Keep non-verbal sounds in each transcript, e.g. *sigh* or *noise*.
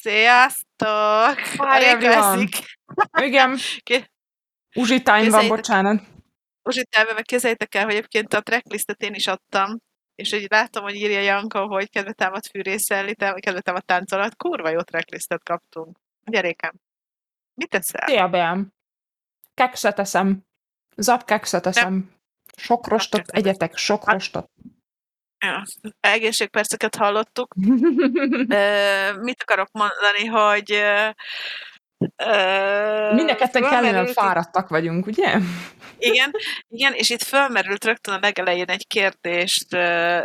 Sziasztok! Hi everyone! Igen. *laughs* Uzsi time van, bocsánat. Uzsi time meg képzeljétek el, hogy egyébként a tracklistet én is adtam, és így látom, hogy írja Janka, hogy kedve támad fűrészelni, kedve támad táncolat. Kurva jó tracklistet kaptunk. Gyerékem, mit teszel? Szia, Beám. Kekszet eszem. Zapkekszet eszem. Sok rostot egyetek, sok hát, rostot. Ja, egészségperceket hallottuk. *laughs* mit akarok mondani, hogy Mind a ketten kellene fáradtak vagyunk, ugye? Igen, igen, és itt fölmerült rögtön a legelején egy kérdést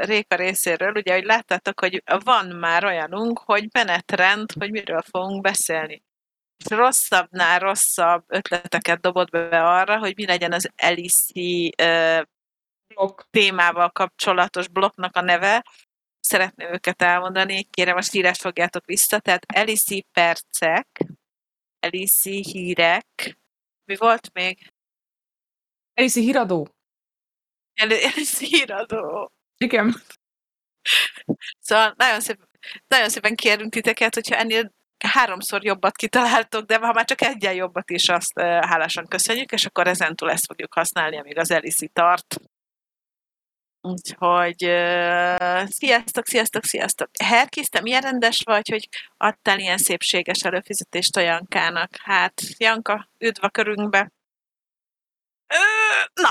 Réka részéről, ugye, hogy láttátok, hogy van már olyanunk, hogy menetrend, hogy miről fogunk beszélni. És rosszabbnál rosszabb ötleteket dobott be arra, hogy mi legyen az Eliszi blokk témával kapcsolatos blokknak a neve. Szeretném őket elmondani, kérem, a írás fogjátok vissza. Tehát Eliszi percek, Eliszi hírek, mi volt még? Eliszi híradó. *laughs* Eliszi híradó. Igen. Szóval nagyon szépen, nagyon szépen kérünk titeket, hogyha ennél háromszor jobbat kitaláltok, de ha már csak egyen jobbat is, azt hálásan köszönjük, és akkor ezentúl ezt fogjuk használni, amíg az Eliszi tart. Úgyhogy uh, sziasztok, sziasztok, sziasztok. Herkis, te milyen rendes vagy, hogy adtál ilyen szépséges előfizetést a Jankának? Hát, Janka, üdv a körünkbe. Uh, na,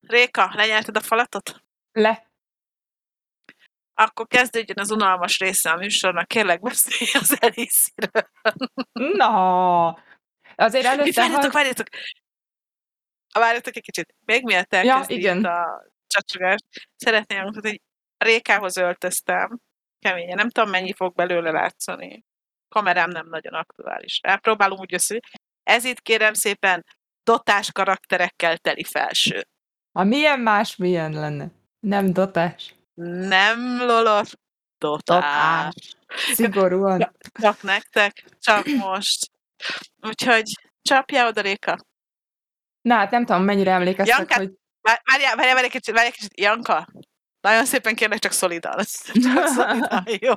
Réka, lenyelted a falatot? Le. Akkor kezdődjön az unalmas része a műsornak, kérlek beszélj az Elisziről. Na, azért előtte... Várjatok, várjatok! Várjatok egy kicsit. Még miatt elkezdi ja, igen. a csacsogást. Szeretném hogy a rékához öltöztem, keményen, nem tudom mennyi fog belőle látszani. Kamerám nem nagyon aktuális. Elpróbálom úgy össze. Ez itt kérem szépen dotás karakterekkel teli felső. A milyen más milyen lenne? Nem dotás. Nem lolos, dotás. dotás. Szigorúan. Csak nektek, csak *clears throat* most. Úgyhogy csapja oda Réka. Na hát nem tudom, mennyire emlékeztek, Jankát, hogy... Várjál, várjál, várjál kicsit, várjál kicsit. Janka, nagyon szépen kérlek, csak szolidan. *laughs* Csak jó?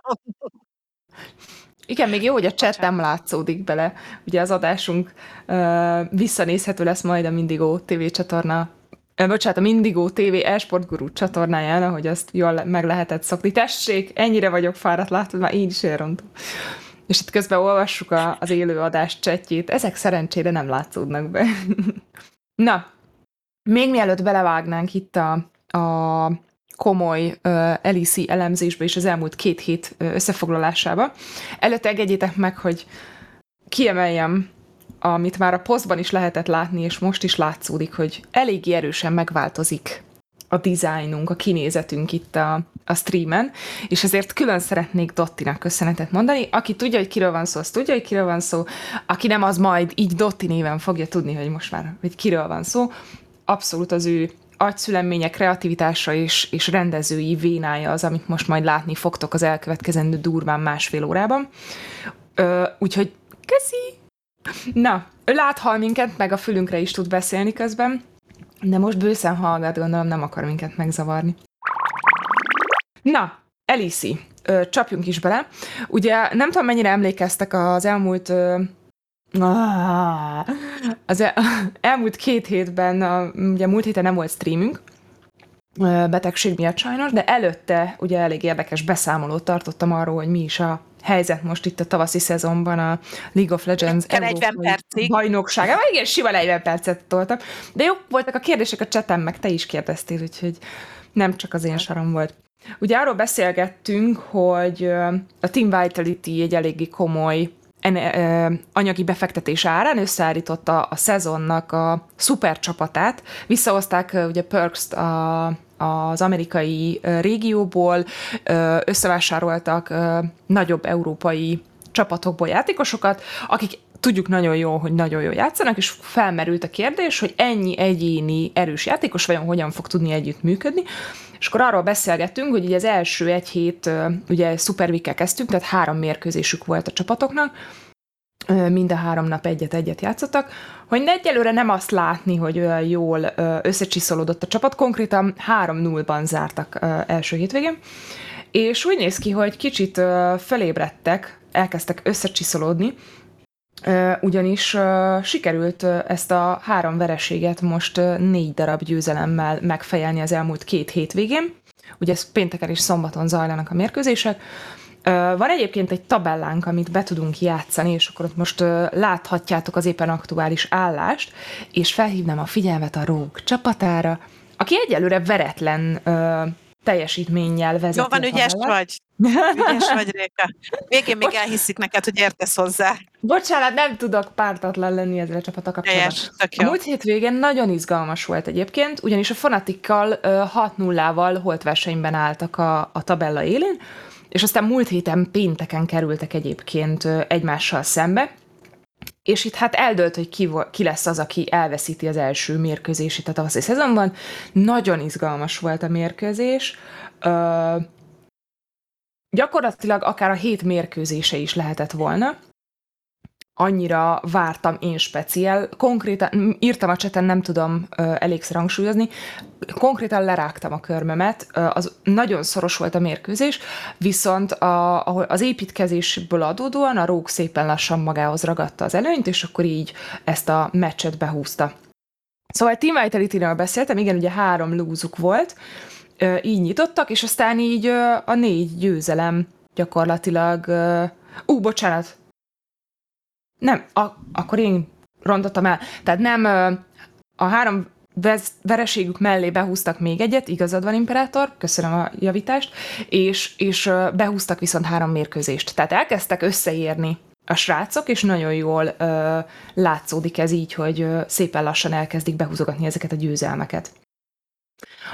Igen, még jó, hogy a chat nem látszódik bele. Ugye az adásunk uh, visszanézhető lesz majd a Mindigo TV csatorna uh, bocsánat, a Mindigo TV Esport Guru csatornáján, ahogy azt jól meg lehetett szokni. Tessék, ennyire vagyok fáradt, látod, már én is elrontom. És itt közben olvassuk a, az élő adás csetjét. Ezek szerencsére nem látszódnak be. *laughs* Na, még mielőtt belevágnánk itt a, a komoly uh, Elisi elemzésbe és az elmúlt két hét uh, összefoglalásába, előtte engedjétek meg, hogy kiemeljem, amit már a posztban is lehetett látni, és most is látszódik, hogy eléggé erősen megváltozik a dizájnunk, a kinézetünk itt a, a streamen, és ezért külön szeretnék Dottinak köszönetet mondani. Aki tudja, hogy kiről van szó, az tudja, hogy kiről van szó. Aki nem, az majd így Dotti néven fogja tudni, hogy most már, hogy kiről van szó abszolút az ő agyszüleménye, kreativitása és, és rendezői vénája az, amit most majd látni fogtok az elkövetkezendő durván másfél órában. Ö, úgyhogy köszi! Na, láthal minket, meg a fülünkre is tud beszélni közben, de most bőszen hallgat, gondolom nem akar minket megzavarni. Na, Elisi, csapjunk is bele. Ugye nem tudom, mennyire emlékeztek az elmúlt az el, elmúlt két hétben, ugye múlt héten nem volt streamünk, betegség miatt sajnos, de előtte ugye elég érdekes beszámolót tartottam arról, hogy mi is a helyzet most itt a tavaszi szezonban a League of Legends bajnokságában. Igen, sima 40 percet toltam. De jók voltak a kérdések a csetem, meg te is kérdeztél, úgyhogy nem csak az én sarom volt. Ugye arról beszélgettünk, hogy a Team Vitality egy eléggé komoly anyagi befektetés árán összeállította a szezonnak a szuper csapatát. Visszahozták ugye Perks a, az amerikai régióból, összevásároltak nagyobb európai csapatokból játékosokat, akik tudjuk nagyon jó, hogy nagyon jól játszanak, és felmerült a kérdés, hogy ennyi egyéni erős játékos vajon hogyan fog tudni együtt működni. És akkor arról beszélgettünk, hogy ugye az első egy hét ugye szupervikkel kezdtünk, tehát három mérkőzésük volt a csapatoknak, mind a három nap egyet-egyet játszottak, hogy egyelőre nem azt látni, hogy olyan jól összecsiszolódott a csapat, konkrétan 3-0-ban zártak első hétvégén, és úgy néz ki, hogy kicsit felébredtek, elkezdtek összecsiszolódni, ugyanis sikerült ezt a három vereséget most négy darab győzelemmel megfejelni az elmúlt két hétvégén. Ugye ez pénteken és szombaton zajlanak a mérkőzések. Van egyébként egy tabellánk, amit be tudunk játszani, és akkor ott most láthatjátok az éppen aktuális állást, és felhívnám a figyelmet a Róg csapatára, aki egyelőre veretlen teljesítménnyel vezeti Jó van, ügyes tabellát. vagy. Ügyes vagy, Réka. Végén még elhiszik neked, hogy értesz hozzá. Bocsánat, nem tudok pártatlan lenni ezzel a csapata kapcsolatban. Teljes, tök A múlt hétvégén nagyon izgalmas volt egyébként, ugyanis a Fanatikkal ö, 6-0-val holt versenyben álltak a, a tabella élén, és aztán múlt héten pénteken kerültek egyébként egymással szembe, és itt hát eldőlt, hogy ki, ki lesz az, aki elveszíti az első mérkőzését a tavaszi szezonban. Nagyon izgalmas volt a mérkőzés. Gyakorlatilag akár a hét mérkőzése is lehetett volna. Annyira vártam én speciál. Konkrétan, írtam a cseten, nem tudom elégszer hangsúlyozni, konkrétan lerágtam a körmömet, az nagyon szoros volt a mérkőzés, viszont a, az építkezésből adódóan a róg szépen lassan magához ragadta az előnyt, és akkor így ezt a meccset behúzta. Szóval Team Vitality-ről beszéltem, igen, ugye három lúzuk volt, így nyitottak, és aztán így a négy győzelem gyakorlatilag... Ú, bocsánat! Nem, a, akkor én rontottam el. Tehát nem a három vez, vereségük mellé behúztak még egyet, igazad van, Imperátor, köszönöm a javítást, és, és behúztak viszont három mérkőzést. Tehát elkezdtek összeérni a srácok, és nagyon jól ö, látszódik ez így, hogy ö, szépen lassan elkezdik behúzogatni ezeket a győzelmeket.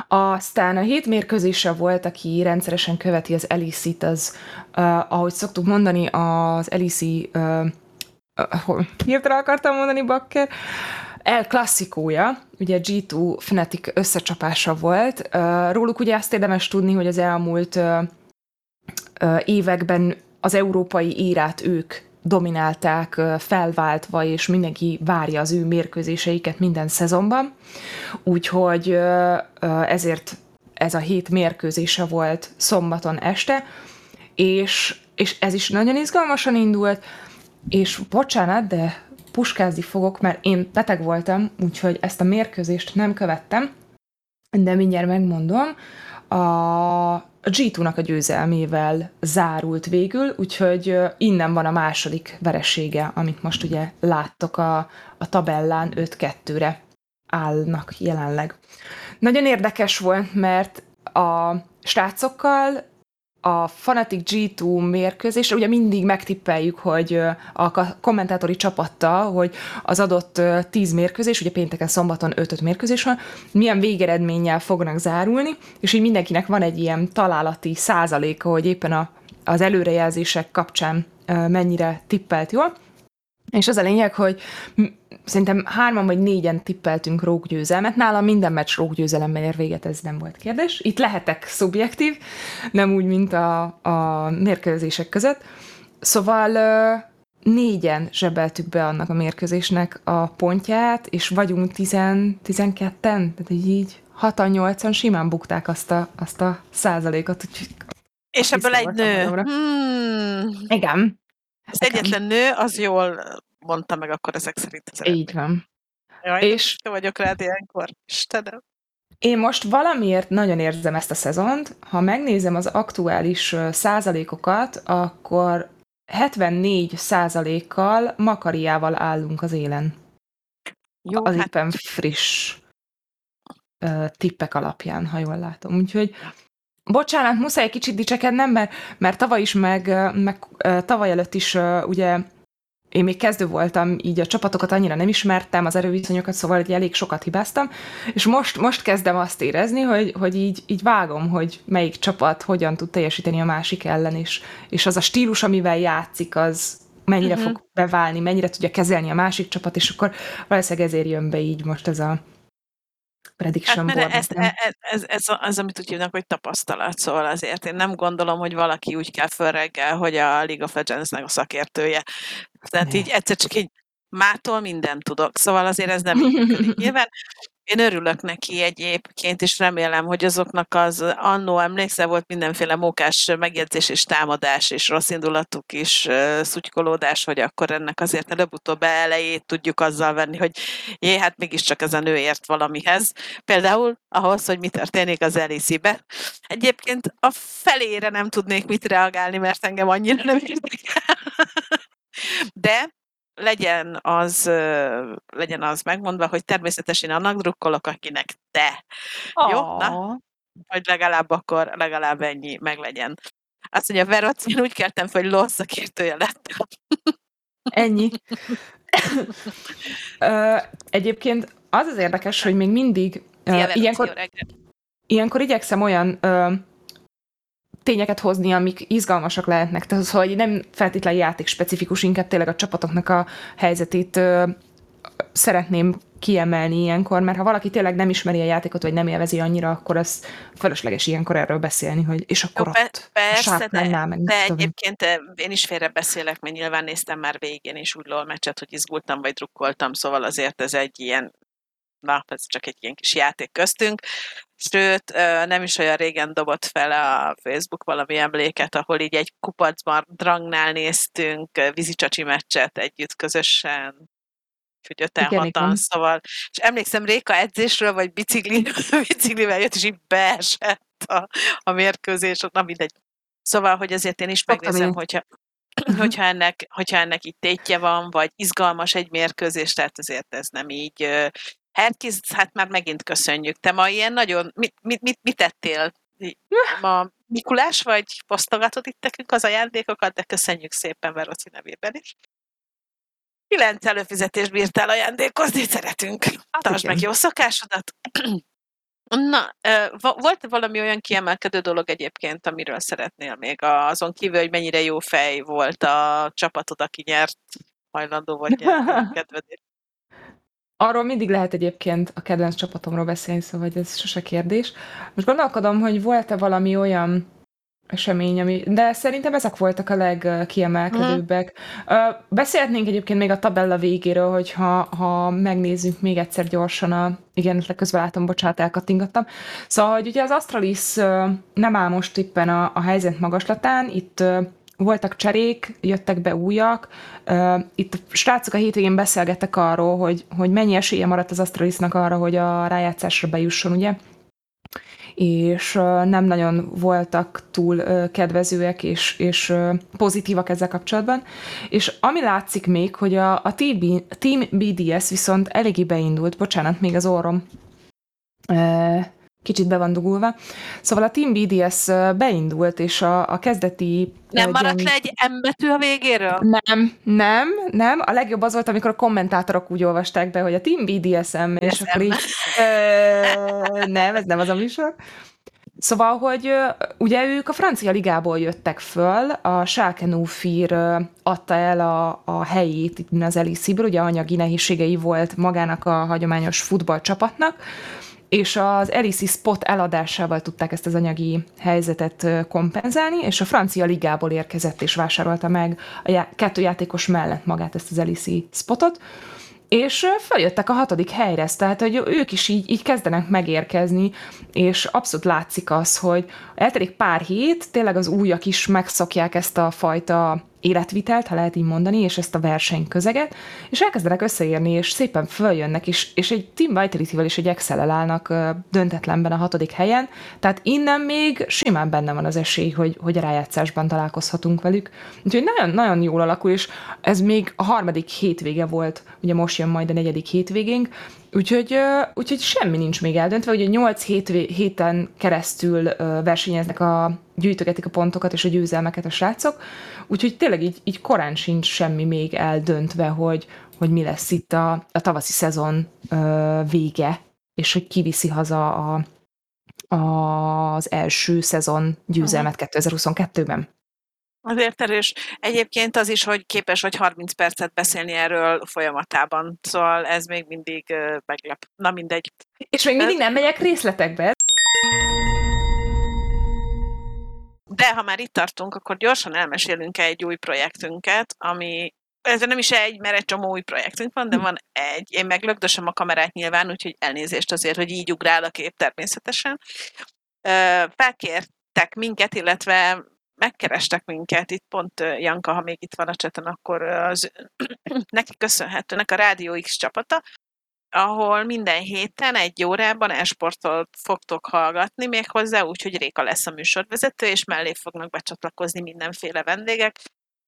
Aztán a hét mérkőzése volt, aki rendszeresen követi az Eliszt, az, uh, ahogy szoktuk mondani, az Elisi, uh, uh, hirtelen akartam mondani, Bakker, El klasszikója, ugye G2 Fnatic összecsapása volt. Uh, róluk ugye azt érdemes tudni, hogy az elmúlt uh, uh, években az európai írát ők dominálták felváltva, és mindenki várja az ő mérkőzéseiket minden szezonban. Úgyhogy ezért ez a hét mérkőzése volt szombaton este, és, és ez is nagyon izgalmasan indult, és bocsánat, de puskázni fogok, mert én beteg voltam, úgyhogy ezt a mérkőzést nem követtem, de mindjárt megmondom. A G2-nak a győzelmével zárult végül, úgyhogy innen van a második veresége, amit most ugye láttok a, a tabellán 5-2-re állnak jelenleg. Nagyon érdekes volt, mert a srácokkal a Fanatic G2 mérkőzésre ugye mindig megtippeljük, hogy a kommentátori csapattal, hogy az adott ö, 10 mérkőzés, ugye pénteken, szombaton 5-5 mérkőzés van, milyen végeredménnyel fognak zárulni, és így mindenkinek van egy ilyen találati százaléka, hogy éppen a, az előrejelzések kapcsán mennyire tippelt jól. És az a lényeg, hogy szerintem hárman vagy négyen tippeltünk rókgyőzelmet. Nálam minden meccs rókgyőzelemmel ér véget, ez nem volt kérdés. Itt lehetek szubjektív, nem úgy, mint a, a mérkőzések között. Szóval négyen zsebeltük be annak a mérkőzésnek a pontját, és vagyunk 10, 12-en, tehát így, így 6-8-an simán bukták azt a, azt a százalékot, úgyhogy És ebből egy nő. Hmm. igen, Az egyetlen nő, az jól mondta meg akkor ezek szerint az így van. Jaj, És- vagyok rád ilyenkor. Istenem. Én most valamiért nagyon érzem ezt a szezont. Ha megnézem az aktuális százalékokat, akkor 74 százalékkal Makariával állunk az élen. Jó, az hát éppen friss tippek alapján, ha jól látom. Úgyhogy bocsánat, muszáj egy kicsit dicsekednem, mert, mert tavaly is, meg, meg tavaly előtt is ugye én még kezdő voltam, így a csapatokat annyira nem ismertem, az erőviszonyokat, szóval ugye elég sokat hibáztam, és most, most kezdem azt érezni, hogy, hogy így, így vágom, hogy melyik csapat hogyan tud teljesíteni a másik ellen, és, és az a stílus, amivel játszik, az mennyire uh-huh. fog beválni, mennyire tudja kezelni a másik csapat, és akkor valószínűleg ezért jön be így most ez a prediction Hát board ez, nekem. ez, ez, ez az, amit úgy hívnak, hogy tapasztalat, szóval azért én nem gondolom, hogy valaki úgy kell föl reggel, hogy a League of Legends-nek a szakértője. Tehát Ne. így egyszer csak így mától mindent tudok, szóval azért ez nem így működik. *laughs* Nyilván én örülök neki egyébként, és remélem, hogy azoknak az annó emlékszel, volt mindenféle mókás megjegyzés és támadás, és rossz indulatuk is, szutykolódás, hogy akkor ennek azért előbb-utóbb elejét tudjuk azzal venni, hogy jé, hát mégiscsak ez a nő ért valamihez. Például ahhoz, hogy mi történik az Elisibe. Egyébként a felére nem tudnék mit reagálni, mert engem annyira nem érdekel. De legyen az, legyen az megmondva, hogy természetesen annak drukkolok, akinek te. Oh. Jó? Na? Hogy legalább akkor, legalább ennyi meglegyen. Azt mondja, Veroc, én úgy keltem fel, hogy LOL szakértője lettem. Ennyi. egyébként az az érdekes, hogy még mindig uh, ilyenkor, ilyenkor igyekszem olyan uh, tényeket hozni, amik izgalmasak lehetnek. Tehát, hogy nem feltétlenül játék specifikus, inkább tényleg a csapatoknak a helyzetét szeretném kiemelni ilyenkor, mert ha valaki tényleg nem ismeri a játékot, vagy nem élvezi annyira, akkor az fölösleges ilyenkor erről beszélni, hogy és akkor Jó, ott persze, de, nál, meg de egyébként én is félre beszélek, mert nyilván néztem már végén is úgy LOL meccset, hogy izgultam, vagy drukkoltam, szóval azért ez egy ilyen na, ez csak egy ilyen kis játék köztünk. Sőt, nem is olyan régen dobott fel a Facebook valami emléket, ahol így egy kupacban drangnál néztünk vízicsacsi meccset együtt közösen, hogy öten igen, hatan, igen. szóval, és emlékszem Réka edzésről, vagy bicikli, *laughs* biciklivel jött, és így beesett a, a mérkőzés, na mindegy. Szóval, hogy azért én is megnézem, hogyha, hogyha, ennek, hogyha ennek itt tétje van, vagy izgalmas egy mérkőzés, tehát azért ez nem így Herkis, hát már megint köszönjük. Te ma ilyen nagyon, mit, mit, mit, mit tettél? Ma Mikulás vagy posztogatod itt nekünk az ajándékokat, de köszönjük szépen Veroci nevében is. Kilenc előfizetést bírtál ajándékozni, szeretünk. Hát Tartsd meg jó szokásodat. *clears throat* Na, volt valami olyan kiemelkedő dolog egyébként, amiről szeretnél még azon kívül, hogy mennyire jó fej volt a csapatod, aki nyert, hajlandó vagy *laughs* nyerni kedvedért? Arról mindig lehet egyébként a kedvenc csapatomról beszélni, szóval ez sose kérdés. Most gondolkodom, hogy volt-e valami olyan esemény, ami... de szerintem ezek voltak a legkiemelkedőbbek. Uh, beszélhetnénk egyébként még a tabella végéről, hogyha ha megnézzük még egyszer gyorsan a... Igen, közben látom, bocsánat, elkattingattam. Szóval, hogy ugye az Astralis nem áll most éppen a, a helyzet magaslatán, itt voltak cserék, jöttek be újak. Itt a srácok a hétvégén beszélgettek arról, hogy, hogy mennyi esélye maradt az Astralisnak arra, hogy a rájátszásra bejusson, ugye? és nem nagyon voltak túl kedvezőek és, és pozitívak ezzel kapcsolatban. És ami látszik még, hogy a, a Team BDS viszont eléggé beindult, bocsánat, még az orrom kicsit be van dugulva. Szóval a Team BDS beindult, és a, a kezdeti... Nem maradt le egy M betű a végéről? Nem, nem, nem. A legjobb az volt, amikor a kommentátorok úgy olvasták be, hogy a Team BDSM, és akkor így... Ö, nem, ez nem az a műsor. Szóval, hogy ugye ők a francia ligából jöttek föl, a Schalke Nufir adta el a, a helyét az Elisiből, ugye anyagi nehézségei volt magának a hagyományos futballcsapatnak, és az Elisi Spot eladásával tudták ezt az anyagi helyzetet kompenzálni, és a francia ligából érkezett és vásárolta meg a já- kettő játékos mellett magát ezt az Elisi Spotot, és feljöttek a hatodik helyre, tehát hogy ők is így, így kezdenek megérkezni, és abszolút látszik az, hogy eltelik pár hét, tényleg az újak is megszokják ezt a fajta életvitelt, ha lehet így mondani, és ezt a versenyközeget, és elkezdenek összeérni, és szépen följönnek, és, és egy Team Vitality-vel és egy excel állnak döntetlenben a hatodik helyen, tehát innen még simán benne van az esély, hogy, hogy a rájátszásban találkozhatunk velük. Úgyhogy nagyon, nagyon jól alakul, és ez még a harmadik hétvége volt, ugye most jön majd a negyedik hétvégénk, Úgyhogy, úgyhogy semmi nincs még eldöntve, ugye 8 hétvé, héten keresztül versenyeznek a, gyűjtögetik a pontokat és a győzelmeket a srácok, úgyhogy tényleg így, így korán sincs semmi még eldöntve, hogy, hogy mi lesz itt a, a tavaszi szezon vége, és hogy kiviszi haza a, a, az első szezon győzelmet 2022-ben. Azért erős. Egyébként az is, hogy képes vagy 30 percet beszélni erről folyamatában. Szóval ez még mindig uh, meglep. Na mindegy. És még mindig nem megyek részletekbe. De ha már itt tartunk, akkor gyorsan elmesélünk egy új projektünket, ami ez nem is egy, mert egy csomó új projektünk van, de van egy. Én meg lögdösöm a kamerát nyilván, úgyhogy elnézést azért, hogy így ugrál a kép természetesen. Felkértek minket, illetve megkerestek minket, itt pont Janka, ha még itt van a cseten, akkor az, *clears throat* neki köszönhetőnek a Rádió X csapata, ahol minden héten egy órában esportot fogtok hallgatni, még hozzá úgy, hogy Réka lesz a műsorvezető, és mellé fognak becsatlakozni mindenféle vendégek.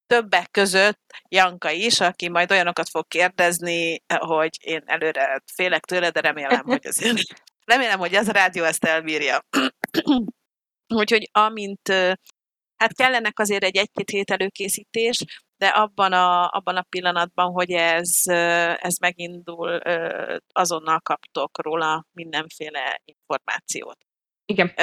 Többek között Janka is, aki majd olyanokat fog kérdezni, hogy én előre félek tőle, de remélem, hogy az *laughs* remélem, hogy az a rádió ezt elbírja. *clears throat* Úgyhogy amint hát kellenek azért egy egy-két hét előkészítés, de abban a, abban a pillanatban, hogy ez, ez megindul, azonnal kaptok róla mindenféle információt. Igen.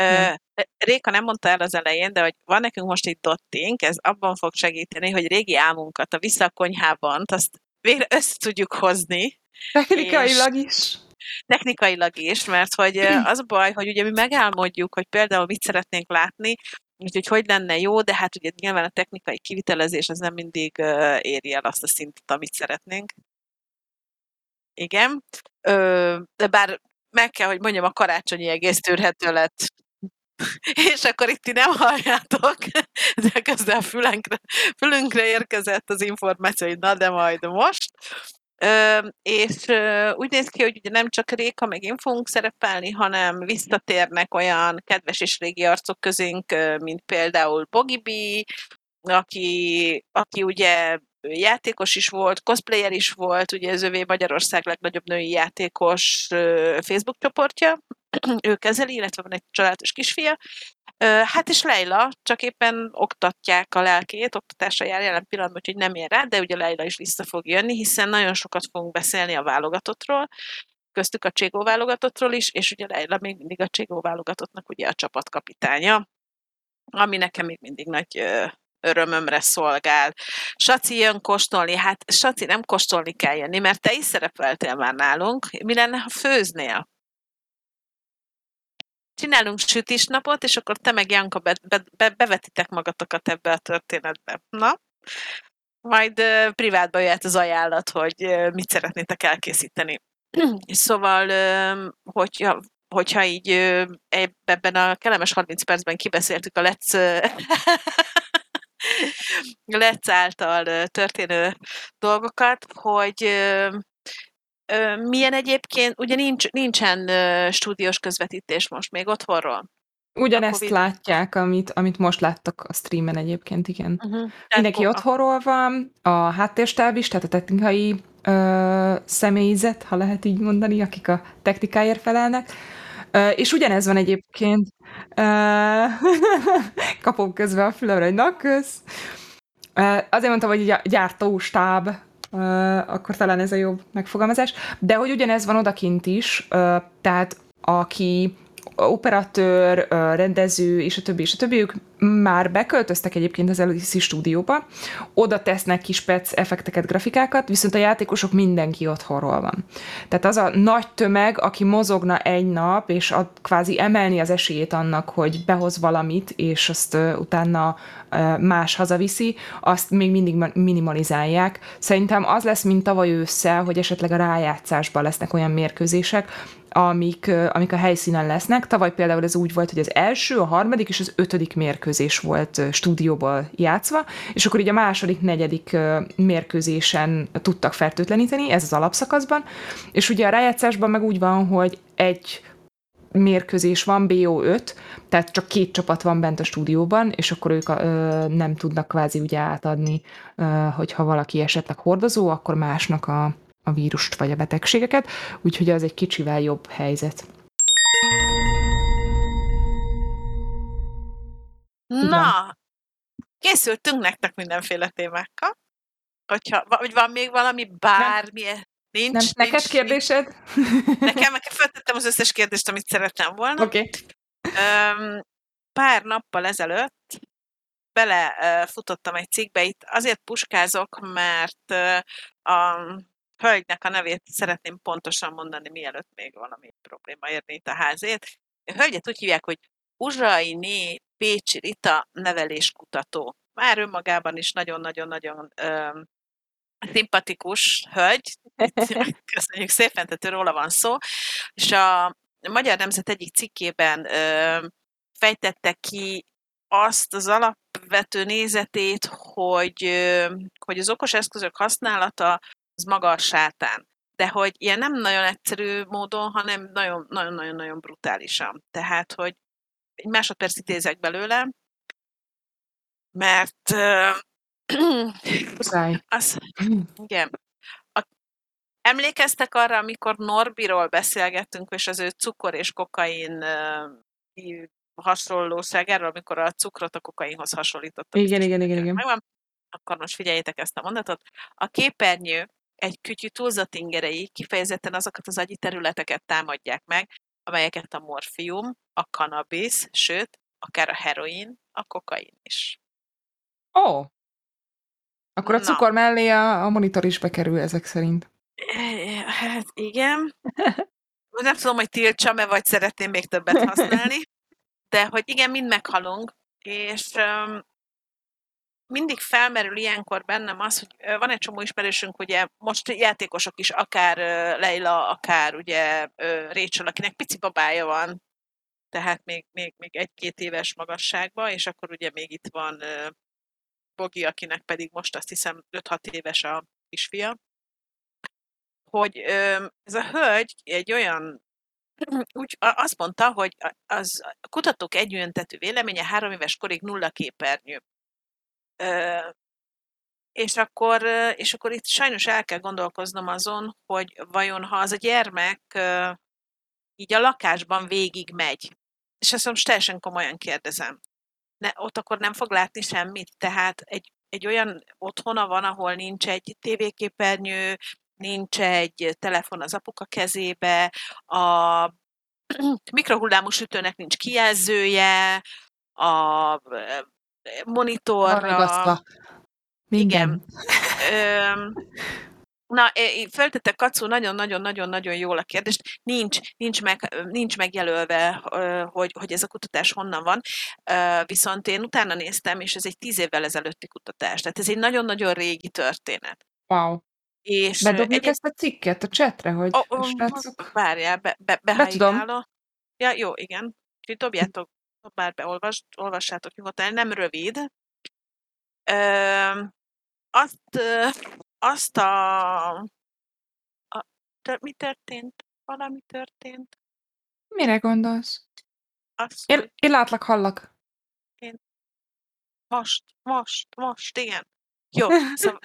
Réka nem mondta el az elején, de hogy van nekünk most itt dottink, ez abban fog segíteni, hogy régi álmunkat a visszakonyhában, azt végre össze tudjuk hozni. Technikailag is. Technikailag is, mert hogy az a baj, hogy ugye mi megálmodjuk, hogy például mit szeretnénk látni, Úgyhogy hogy lenne jó, de hát ugye nyilván a technikai kivitelezés az nem mindig éri el azt a szintet, amit szeretnénk. Igen. Ö, de bár meg kell, hogy mondjam, a karácsonyi egész tűrhető lett. *laughs* És akkor itt ti nem halljátok, *laughs* de közben a fülünkre, fülünkre érkezett az információ, hogy na de majd most. Ö, és ö, úgy néz ki, hogy ugye nem csak Réka meg én fogunk szerepelni, hanem visszatérnek olyan kedves és régi arcok közénk, mint például Bogi B, aki, aki ugye játékos is volt, cosplayer is volt, ugye ez övé Magyarország legnagyobb női játékos Facebook csoportja, ő kezeli, illetve van egy családos kisfia, Hát és Leila, csak éppen oktatják a lelkét, oktatásra jár jelen pillanatban, úgyhogy nem ér rá, de ugye Leila is vissza fog jönni, hiszen nagyon sokat fogunk beszélni a válogatottról, köztük a Cségó válogatottról is, és ugye Leila még mindig a Cségó válogatottnak ugye a csapatkapitánya, ami nekem még mindig nagy örömömre szolgál. Saci jön kóstolni, hát Saci nem kóstolni kell jönni, mert te is szerepeltél már nálunk. Mi lenne, ha főznél? Csinálunk sütisnapot, és akkor te meg Janka be, be, be, bevetitek magatokat ebbe a történetbe. Na? Majd uh, privátba jöhet az ajánlat, hogy uh, mit szeretnétek elkészíteni. *clears throat* szóval, uh, hogyha, hogyha így ebben a kellemes 30 percben kibeszéltük a Let's, *laughs* Let's által történő dolgokat, hogy milyen egyébként, ugye nincs, nincsen stúdiós közvetítés most még otthonról? Ugyanezt COVID... látják, amit, amit most láttak a streamen egyébként, igen. Uh-huh. Mindenki akkor... otthonról van, a háttérstáb is, tehát a technikai ö, személyzet, ha lehet így mondani, akik a technikáért felelnek. Ö, és ugyanez van egyébként. Ö, *laughs* kapom közben a fülemre, hogy na, kösz. Ö, azért mondtam, hogy gyártóstáb akkor talán ez a jobb megfogalmazás. De hogy ugyanez van odakint is, tehát aki operatőr, rendező, és a többi, és a többi, ők már beköltöztek egyébként az LCC stúdióba, oda tesznek kis pec effekteket, grafikákat, viszont a játékosok mindenki otthonról van. Tehát az a nagy tömeg, aki mozogna egy nap, és ad, kvázi emelni az esélyét annak, hogy behoz valamit, és azt utána más hazaviszi, azt még mindig minimalizálják. Szerintem az lesz, mint tavaly ősszel, hogy esetleg a rájátszásban lesznek olyan mérkőzések, amik, amik a helyszínen lesznek. Tavaly például ez úgy volt, hogy az első, a harmadik és az ötödik mérkőzés volt stúdióból játszva, és akkor így a második, negyedik mérkőzésen tudtak fertőtleníteni, ez az alapszakaszban, és ugye a rájátszásban meg úgy van, hogy egy mérkőzés van, BO5, tehát csak két csapat van bent a stúdióban, és akkor ők ö, nem tudnak kvázi ugye átadni, ö, hogyha valaki esetleg hordozó, akkor másnak a, a vírust vagy a betegségeket, úgyhogy az egy kicsivel jobb helyzet. Na, készültünk nektek mindenféle témákkal. Hogyha, vagy van még valami, bármi, nem. Nincs. Nem, neked nincs, kérdésed? Nekem, nekem feltettem az összes kérdést, amit szerettem volna. Oké. Okay. pár nappal ezelőtt belefutottam egy cikkbe, itt azért puskázok, mert a hölgynek a nevét szeretném pontosan mondani, mielőtt még valami probléma érni itt a házét. A hölgyet úgy hívják, hogy Uzsainé Pécsi Rita neveléskutató. Már önmagában is nagyon-nagyon-nagyon szimpatikus hölgy, *laughs* köszönjük szépen, tehát róla van szó, és a Magyar Nemzet egyik cikkében ö, fejtette ki azt az alapvető nézetét, hogy, ö, hogy az okos eszközök használata az maga a sátán. De hogy ilyen nem nagyon egyszerű módon, hanem nagyon-nagyon-nagyon brutálisan. Tehát, hogy egy másodperc idézek belőle, mert Muszáj. az, igen. A, emlékeztek arra, amikor Norbiról beszélgettünk, és az ő cukor és kokain uh, hasonlóságáról, amikor a cukrot a kokainhoz hasonlította. Igen, igen, igen, igen. Megvan? Akkor most figyeljétek ezt a mondatot. A képernyő egy kütyű túlzott ingerei kifejezetten azokat az agyi területeket támadják meg, amelyeket a morfium, a kannabisz, sőt, akár a heroin, a kokain is. Ó! Oh. Akkor a cukor Na. mellé a, a monitor is bekerül ezek szerint. Hát igen. Nem tudom, hogy tiltsam-e, vagy szeretném még többet használni, de hogy igen, mind meghalunk, és um, mindig felmerül ilyenkor bennem az, hogy van egy csomó ismerősünk, ugye most játékosok is, akár Leila, akár ugye Rachel, akinek pici babája van, tehát még, még, még egy-két éves magasságban, és akkor ugye még itt van Bogi, akinek pedig most azt hiszem 5-6 éves a kisfia, hogy ez a hölgy egy olyan *clears throat* úgy azt mondta, hogy az a kutatók egyöntetű véleménye három éves korig nulla képernyő. És akkor, és akkor itt sajnos el kell gondolkoznom azon, hogy vajon ha az a gyermek így a lakásban végig megy, és azt most teljesen komolyan kérdezem, ne, ott akkor nem fog látni semmit, tehát egy, egy olyan otthona van, ahol nincs egy tévéképernyő, nincs egy telefon az apuka kezébe, a *clears throat* mikrohullámú sütőnek nincs kijelzője, a monitorra. Igen. Ö, na, feltette Kacu nagyon-nagyon-nagyon-nagyon jól a kérdést. Nincs, nincs, meg, nincs megjelölve, hogy, hogy ez a kutatás honnan van, viszont én utána néztem, és ez egy tíz évvel ezelőtti kutatás. Tehát ez egy nagyon-nagyon régi történet. Wow. És Bedobjuk egy... ezt a cikket a csetre, hogy oh, oh, srácok... Várjál, be, be, be tudom. Ja, jó, igen. Úgyhogy dobjátok, bár beolvas, olvassátok nyugodtan, nem rövid. Ö, azt, azt a, a tör, mi történt? Valami történt? Mire gondolsz? Azt, én, én látlak, hallak. Én most, most, most, igen. Jó, *laughs* szóval,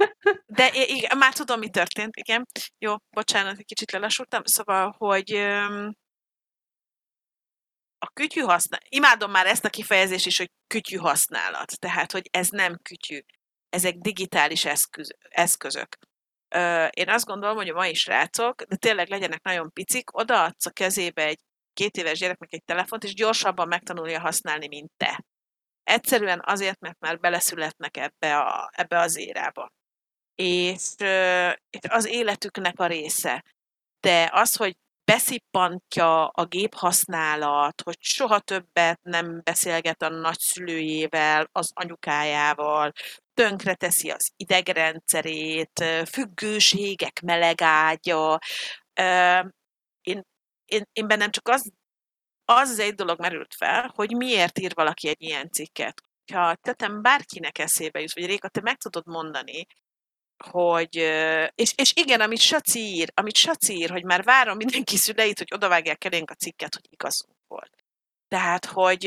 de igen, már tudom, mi történt, igen. Jó, bocsánat, egy kicsit lelassultam. Szóval, hogy a kütyű használat, imádom már ezt a kifejezést is, hogy kütyű használat. Tehát, hogy ez nem kütyű, ezek digitális eszköz, eszközök. Én azt gondolom, hogy a mai srácok, de tényleg legyenek nagyon picik, odaadsz a kezébe egy két éves gyereknek egy telefont, és gyorsabban megtanulja használni, mint te. Egyszerűen azért, mert már beleszületnek ebbe, a, ebbe az érába. És, és az életüknek a része. De az, hogy beszippantja a géphasználat, hogy soha többet nem beszélget a nagyszülőjével, az anyukájával, tönkreteszi az idegrendszerét, függőségek melegágya. Én, én, én bennem csak az, az egy dolog merült fel, hogy miért ír valaki egy ilyen cikket. Ha tetem bárkinek eszébe jut, vagy Réka, te meg tudod mondani, hogy, és, és igen, amit Saci ír, amit Saci ír, hogy már várom mindenki szüleit, hogy odavágják elénk a cikket, hogy igazunk volt. Tehát, hogy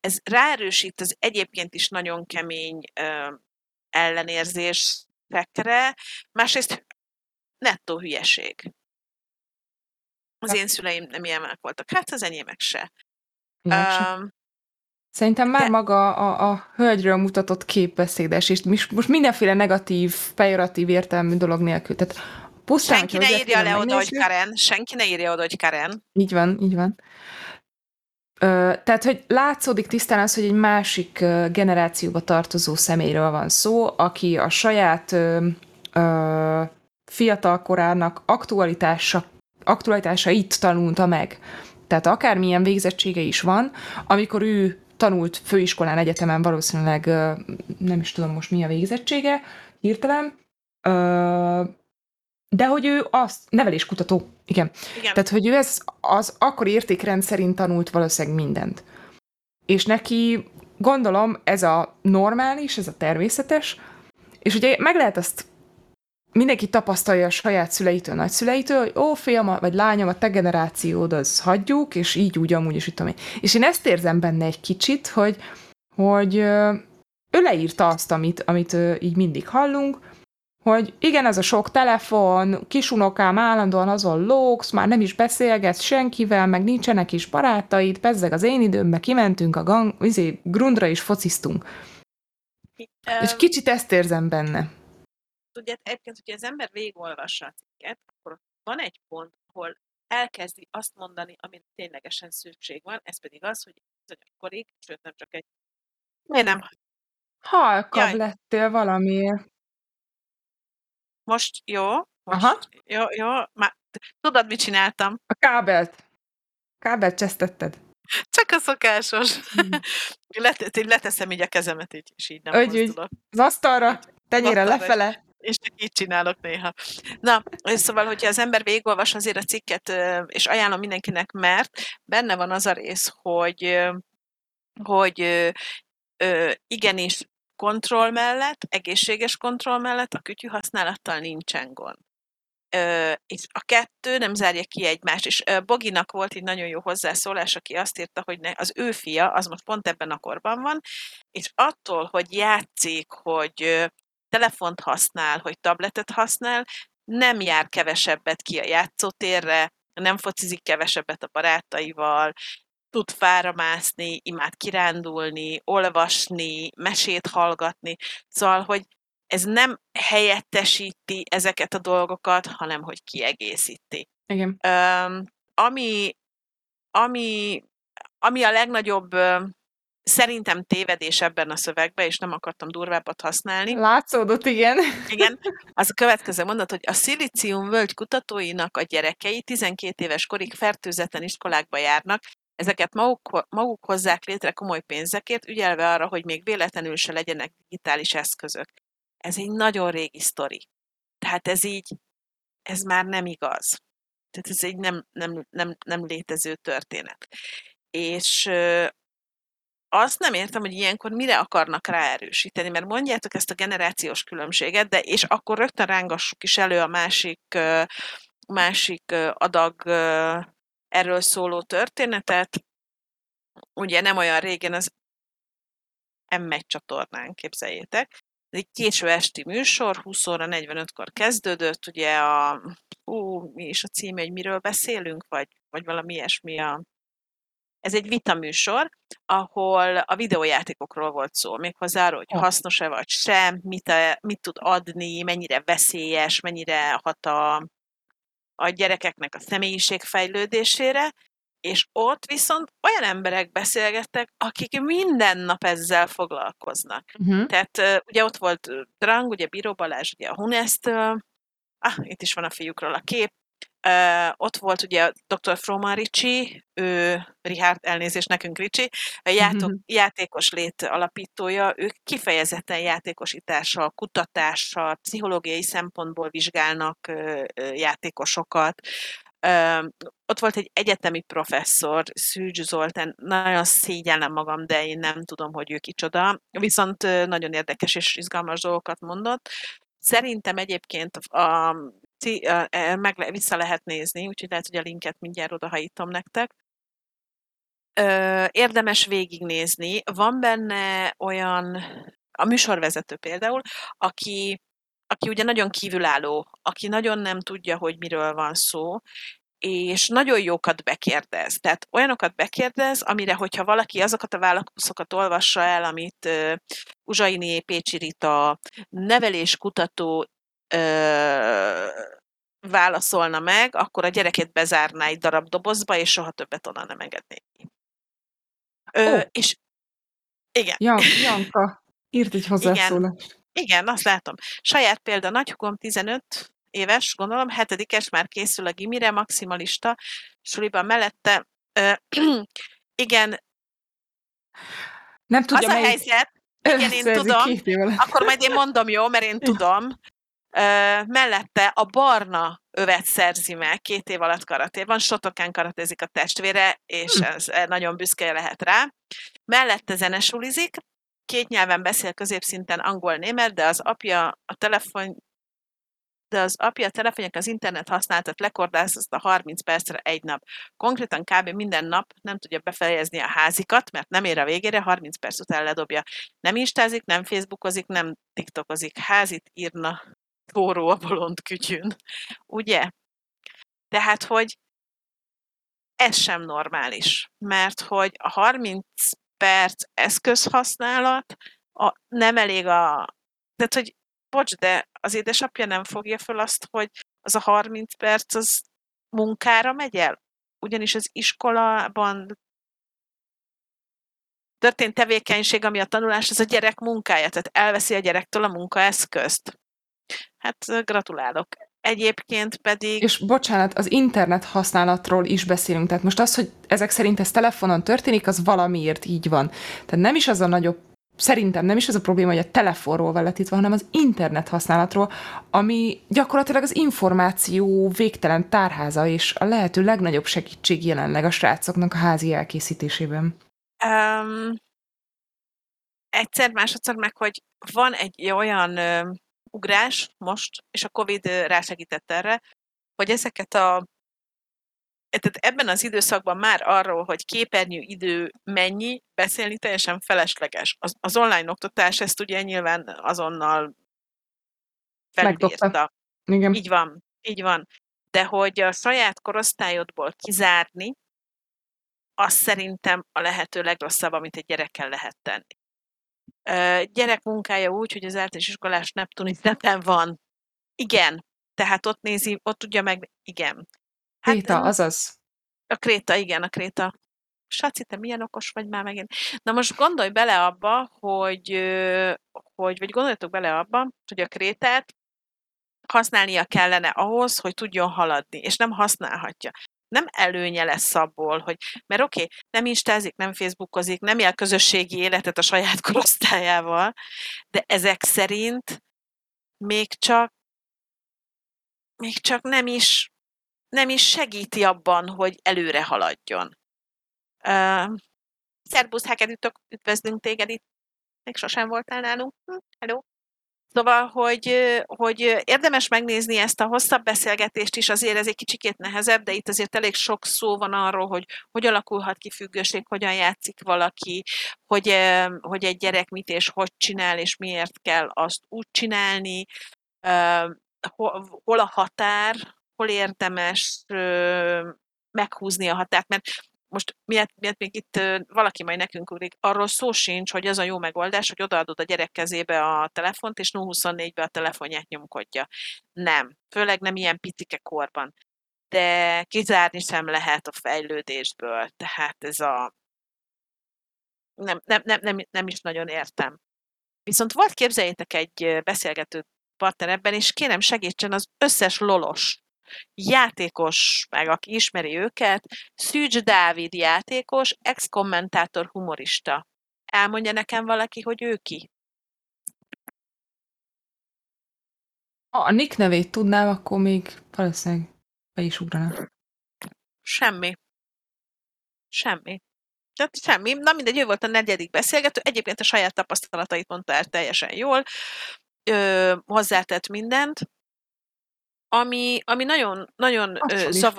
ez ráerősít az egyébként is nagyon kemény ellenérzésekre, másrészt nettó hülyeség. Az én szüleim nem ilyenek voltak, hát az enyémek se. Um, Szerintem már De... maga a, a hölgyről mutatott képbeszédes, és most mindenféle negatív, pejoratív értelmű dolog nélkül. Tehát pusztán, Senki ne írja le oda, hogy Karen. Senki ne írja oda, hogy Karen. Így van, így van. Tehát, hogy látszódik tisztán az, hogy egy másik generációba tartozó személyről van szó, aki a saját ö, ö, fiatal aktualitása, aktualitásait tanulta meg. Tehát akármilyen végzettsége is van, amikor ő tanult főiskolán, egyetemen valószínűleg nem is tudom most mi a végzettsége, hirtelen, Ö, de hogy ő azt, neveléskutató, igen. Igen. Tehát, hogy ő ez az akkori értékrend szerint tanult valószínűleg mindent. És neki, gondolom, ez a normális, ez a természetes, és ugye meg lehet azt mindenki tapasztalja a saját szüleitől, nagyszüleitől, hogy ó, fiam, vagy lányom, a te generációd, az hagyjuk, és így úgy, amúgy is, tudom én. És én ezt érzem benne egy kicsit, hogy, hogy ő leírta azt, amit, amit így mindig hallunk, hogy igen, ez a sok telefon, kisunokám állandóan azon lógsz, már nem is beszélgetsz senkivel, meg nincsenek is barátaid, bezzeg az én időmben kimentünk a gang, izé, grundra is fociztunk. Um, és kicsit ezt érzem benne. Tudja, egyébként, hogyha az ember végigolvassa a cikket, akkor van egy pont, ahol elkezdi azt mondani, amit ténylegesen szükség van, ez pedig az, hogy bizonyos korig, sőt nem csak egy... Miért nem? Halkabb Jaj. lettél valamiért. Most jó? Most Aha. jó, jó. Már, tudod, mit csináltam? A kábelt. Kábelt csesztetted. Csak a szokásos. Hmm. *laughs* Let, leteszem így a kezemet, így, és így nem Ögy, mozdulok. Az asztalra, tenyére lefele. És csak így csinálok néha. Na, szóval, hogyha az ember végigolvas azért a cikket, és ajánlom mindenkinek, mert benne van az a rész, hogy hogy igenis kontroll mellett, egészséges kontroll mellett a kütyű használattal nincsen gond. Ö, és a kettő nem zárja ki egymást. És ö, Boginak volt egy nagyon jó hozzászólás, aki azt írta, hogy ne, az ő fia, az most pont ebben a korban van, és attól, hogy játszik, hogy ö, telefont használ, hogy tabletet használ, nem jár kevesebbet ki a játszótérre, nem focizik kevesebbet a barátaival, tud fára mászni, imád kirándulni, olvasni, mesét hallgatni. Szóval, hogy ez nem helyettesíti ezeket a dolgokat, hanem hogy kiegészíti. Igen. Um, ami, ami, ami a legnagyobb szerintem tévedés ebben a szövegben, és nem akartam durvábbat használni. Látszódott, igen. Igen. Az a következő mondat, hogy a szilícium völgy kutatóinak a gyerekei 12 éves korig fertőzetlen iskolákba járnak, Ezeket maguk, maguk hozzák létre komoly pénzekért, ügyelve arra, hogy még véletlenül se legyenek digitális eszközök. Ez egy nagyon régi sztori. Tehát ez így, ez már nem igaz. Tehát ez egy nem, nem, nem, nem létező történet. És azt nem értem, hogy ilyenkor mire akarnak ráerősíteni, mert mondjátok ezt a generációs különbséget, de és akkor rögtön rángassuk is elő a másik, másik adag erről szóló történetet. Ugye nem olyan régen az M1 csatornán, képzeljétek. Ez egy késő esti műsor, 20 óra 45-kor kezdődött, ugye a, ú, mi is a címe, hogy miről beszélünk, vagy, vagy valami ilyesmi a, ez egy vitaműsor, ahol a videójátékokról volt szó, méghozzá arról, hogy hasznos-e vagy sem, mit, a, mit tud adni, mennyire veszélyes, mennyire hat a, a gyerekeknek a személyiségfejlődésére, és ott viszont olyan emberek beszélgettek, akik minden nap ezzel foglalkoznak. Uh-huh. Tehát ugye ott volt Drang, ugye Bíró Balázs, ugye a hunest ah, itt is van a fiúkról a kép, Uh, ott volt ugye dr. Froma Ricsi, ő, Richard, elnézést nekünk Ricsi, a játok, mm-hmm. játékos lét alapítója, ők kifejezetten játékosítással, kutatással, pszichológiai szempontból vizsgálnak uh, játékosokat. Uh, ott volt egy egyetemi professzor, Szűcs Zoltán, nagyon szégyellem magam, de én nem tudom, hogy ő kicsoda, viszont nagyon érdekes és izgalmas dolgokat mondott. Szerintem egyébként a E, meg le, vissza lehet nézni, úgyhogy lehet, hogy a linket mindjárt odahajítom nektek. Érdemes végignézni. Van benne olyan, a műsorvezető például, aki, aki ugye nagyon kívülálló, aki nagyon nem tudja, hogy miről van szó, és nagyon jókat bekérdez. Tehát olyanokat bekérdez, amire, hogyha valaki azokat a válaszokat olvassa el, amit uh, Uzsaini Pécsi Rita, neveléskutató válaszolna meg, akkor a gyereket bezárná egy darab dobozba, és soha többet onnan nem engedné ki. Ö, oh. És igen. Jan, *laughs* Janka írt egy hozzászólást. Igen, igen, azt látom. Saját példa, nagyhugom 15 éves, gondolom, hetedikes, már készül a gimire, maximalista, suliban mellette. Ö, *clears throat* igen, nem tudja, az a helyzet, igen, én tudom, akkor majd én mondom, jó, mert én *laughs* tudom, mellette a barna övet szerzi meg, két év alatt karatéban, Sotokán karatézik a testvére, és hm. ez nagyon büszke lehet rá. Mellette zenesulizik, két nyelven beszél középszinten angol-német, de az apja a telefon de az apja a telefonjak az internet használatot lekordázta 30 percre egy nap. Konkrétan kb. minden nap nem tudja befejezni a házikat, mert nem ér a végére, 30 perc után ledobja. Nem instázik, nem facebookozik, nem tiktokozik. Házit írna forró a bolond kütyűn. Ugye? Tehát, hogy ez sem normális, mert hogy a 30 perc eszközhasználat a, nem elég a... Tehát, hogy bocs, de az édesapja nem fogja föl azt, hogy az a 30 perc az munkára megy el? Ugyanis az iskolában történt tevékenység, ami a tanulás, az a gyerek munkája, tehát elveszi a gyerektől a munkaeszközt. Hát gratulálok. Egyébként pedig... És bocsánat, az internet használatról is beszélünk. Tehát most az, hogy ezek szerint ez telefonon történik, az valamiért így van. Tehát nem is az a nagyobb szerintem nem is az a probléma, hogy a telefonról van letítve, hanem az internet használatról, ami gyakorlatilag az információ végtelen tárháza, és a lehető legnagyobb segítség jelenleg a srácoknak a házi elkészítésében. Um, egyszer, másodszor meg, hogy van egy olyan ö, ugrás most, és a Covid rásegített erre, hogy ezeket a tehát ebben az időszakban már arról, hogy képernyő idő mennyi, beszélni teljesen felesleges. Az, az online oktatás ezt ugye nyilván azonnal felülírta. Igen. Így van, így van. De hogy a saját korosztályodból kizárni, az szerintem a lehető legrosszabb, amit egy gyerekkel lehet tenni. Gyerek munkája úgy, hogy az általános iskolás Neptunis neten van. Igen. Tehát ott nézi, ott tudja meg, igen. Hát, Kréta, azaz. A Kréta, igen, a Kréta. Saci, te milyen okos vagy már megint. Na most gondolj bele abba, hogy, hogy vagy gondoljatok bele abba, hogy a Krétát használnia kellene ahhoz, hogy tudjon haladni, és nem használhatja. Nem előnye lesz abból, hogy, mert oké, okay, nem instázik, nem facebookozik, nem él közösségi életet a saját *laughs* korosztályával, de ezek szerint még csak még csak nem is nem is segíti abban, hogy előre haladjon. Uh, Szerbusz, Hegedűtök, üdvözlünk téged itt. Még sosem voltál nálunk. Hm, hello. Szóval, hogy, hogy érdemes megnézni ezt a hosszabb beszélgetést is, azért ez egy kicsikét nehezebb, de itt azért elég sok szó van arról, hogy hogy alakulhat ki függőség, hogyan játszik valaki, hogy, hogy egy gyerek mit és hogy csinál, és miért kell azt úgy csinálni, hol a határ, hol érdemes meghúzni a határt, mert most miért, miért még itt valaki majd nekünk ugrik, arról szó sincs, hogy az a jó megoldás, hogy odaadod a gyerek kezébe a telefont, és 0-24-be a telefonját nyomkodja. Nem. Főleg nem ilyen picike korban. De kizárni sem lehet a fejlődésből. Tehát ez a... Nem, nem, nem, nem, nem is nagyon értem. Viszont volt, képzeljétek egy beszélgető partner ebben, és kérem segítsen az összes lolos játékos, meg aki ismeri őket, Szűcs Dávid játékos, ex-kommentátor humorista. Elmondja nekem valaki, hogy ő ki? Ha a Nick nevét tudnám, akkor még valószínűleg be is ugrana. Semmi. Semmi. Tehát semmi. Na mindegy, ő volt a negyedik beszélgető. Egyébként a saját tapasztalatait mondta el teljesen jól. Ö, hozzátett mindent ami, ami nagyon, nagyon zav...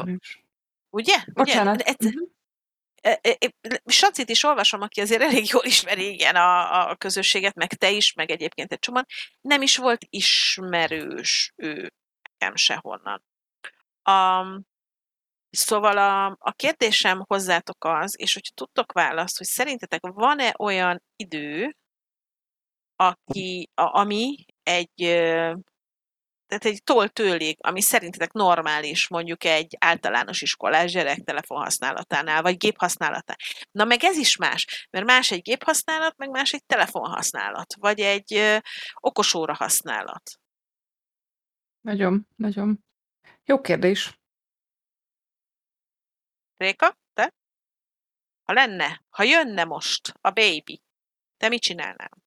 Ugye? Bocsánat. Ugye? Uh-huh. Sacit is olvasom, aki azért elég jól ismeri igen a, a közösséget, meg te is, meg egyébként egy csomag. Nem is volt ismerős ő nekem sehonnan. Um, szóval a, a kérdésem hozzátok az, és hogy tudtok választ, hogy szerintetek van-e olyan idő, aki, a, ami egy tehát egy toll tőlék, ami szerintetek normális, mondjuk egy általános iskolás gyerek telefonhasználatánál, vagy géphasználatánál. Na meg ez is más, mert más egy géphasználat, meg más egy telefonhasználat, vagy egy ö, okosóra használat. Nagyon, nagyon. Jó kérdés. Réka, te? Ha lenne, ha jönne most a baby, te mit csinálnál?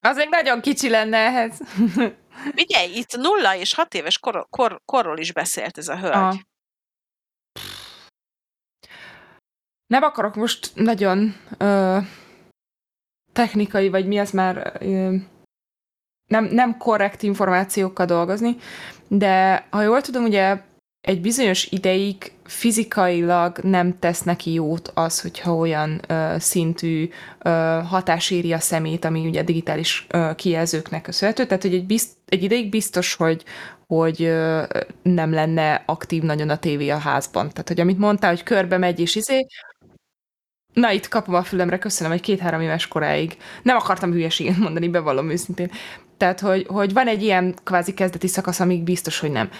Az még nagyon kicsi lenne ehhez. *laughs* Figyelj, itt nulla és hat éves kor, kor, korról is beszélt ez a hölgy. A... Nem akarok most nagyon ö, technikai, vagy mi az már ö, nem, nem korrekt információkkal dolgozni, de ha jól tudom, ugye egy bizonyos ideig fizikailag nem tesz neki jót az, hogyha olyan ö, szintű ö, hatás éri a szemét, ami ugye digitális ö, kijelzőknek köszönhető. Tehát, hogy egy, bizt, egy ideig biztos, hogy, hogy ö, nem lenne aktív nagyon a tévé a házban. Tehát, hogy amit mondtál, hogy körbe megy és izé, Na, itt kapom a fülemre, köszönöm, egy két-három éves koráig. Nem akartam hülyeséget mondani, bevallom őszintén. Tehát, hogy, hogy van egy ilyen kvázi kezdeti szakasz, amíg biztos, hogy nem.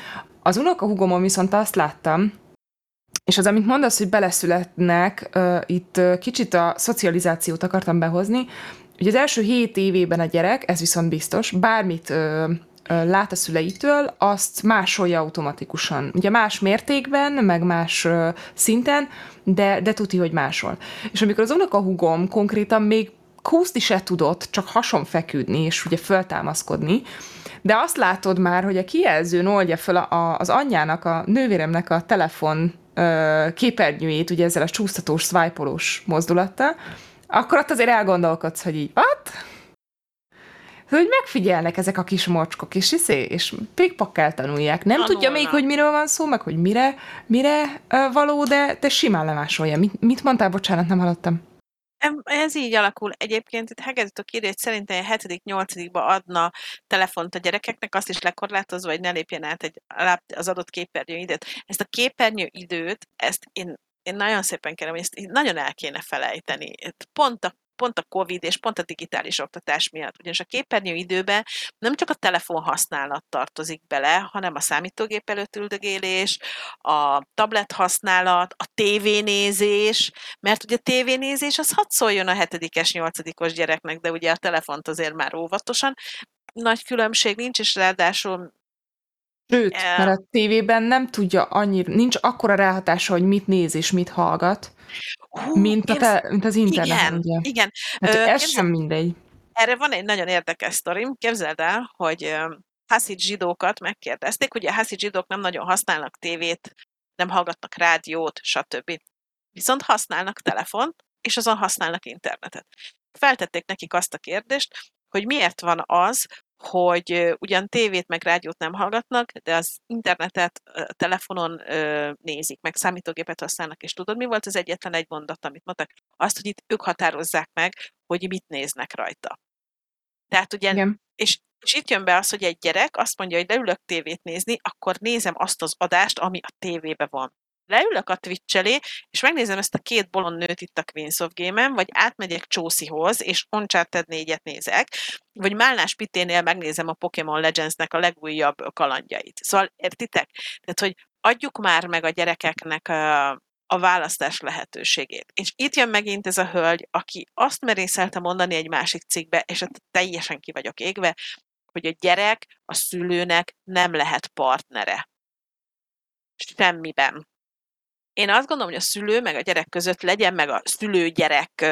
Az unokahúgomon viszont azt láttam, és az, amit mondasz, hogy beleszületnek, uh, itt uh, kicsit a szocializációt akartam behozni. Ugye az első hét évében a gyerek, ez viszont biztos, bármit uh, lát a szüleitől, azt másolja automatikusan. Ugye más mértékben, meg más szinten, de, de tuti, hogy másol. És amikor az unokahúgom konkrétan még kúszni se tudott, csak hason feküdni, és ugye föltámaszkodni, de azt látod már, hogy a kijelzőn oldja fel a, a, az anyjának, a nővéremnek a telefon ö, képernyőjét, ugye ezzel a csúsztatós, swipe mozdulattal, akkor ott azért elgondolkodsz, hogy így, what? hogy megfigyelnek ezek a kis mocskok, és iszé, és pikpakkel tanulják. Nem Tanulnak. tudja még, hogy miről van szó, meg hogy mire, mire való, de, de simán lemásolja. Mit, mit mondtál? Bocsánat, nem hallottam. Ez így alakul. Egyébként itt Hegedűtök írja, hogy szerintem a 7.-8.-ba adna telefont a gyerekeknek, azt is lekorlátozva, hogy ne lépjen át egy, az adott képernyő időt. Ezt a képernyő időt, ezt én én nagyon szépen kérem, hogy ezt nagyon el kéne felejteni. Pont a pont a Covid és pont a digitális oktatás miatt. Ugyanis a képernyő időben nem csak a telefon használat tartozik bele, hanem a számítógép előtt üldögélés, a tablet használat, a tévénézés, mert ugye a tévénézés az hadd szóljon a hetedikes, nyolcadikos gyereknek, de ugye a telefont azért már óvatosan. Nagy különbség nincs, és ráadásul Sőt, mert a tévében nem tudja annyira, nincs akkora ráhatása, hogy mit néz és mit hallgat, Hú, mint, a te, mint az internet. Igen, ugye. igen. Hát Ö, ez sem mindegy. Erre van egy nagyon érdekes sztorim. Képzeld el, hogy haszid zsidókat megkérdezték, ugye a haszid zsidók nem nagyon használnak tévét, nem hallgatnak rádiót, stb. Viszont használnak telefont, és azon használnak internetet. Feltették nekik azt a kérdést, hogy miért van az, hogy ugyan tévét meg rádiót nem hallgatnak, de az internetet telefonon nézik, meg számítógépet használnak, és tudod, mi volt az egyetlen egy mondat, amit mondtak? Azt, hogy itt ők határozzák meg, hogy mit néznek rajta. Tehát ugye, Igen. és, és itt jön be az, hogy egy gyerek azt mondja, hogy leülök tévét nézni, akkor nézem azt az adást, ami a tévébe van leülök a Twitch elé, és megnézem ezt a két bolond nőt itt a Queens of Game-en, vagy átmegyek Csószihoz, és Uncharted 4-et nézek, vagy Málnás Piténél megnézem a Pokémon Legends-nek a legújabb kalandjait. Szóval értitek? Tehát, hogy adjuk már meg a gyerekeknek a, a választás lehetőségét. És itt jön megint ez a hölgy, aki azt merészelte mondani egy másik cikkbe, és hát teljesen ki vagyok égve, hogy a gyerek a szülőnek nem lehet partnere. Semmiben. Én azt gondolom, hogy a szülő meg a gyerek között legyen meg a szülő-gyerek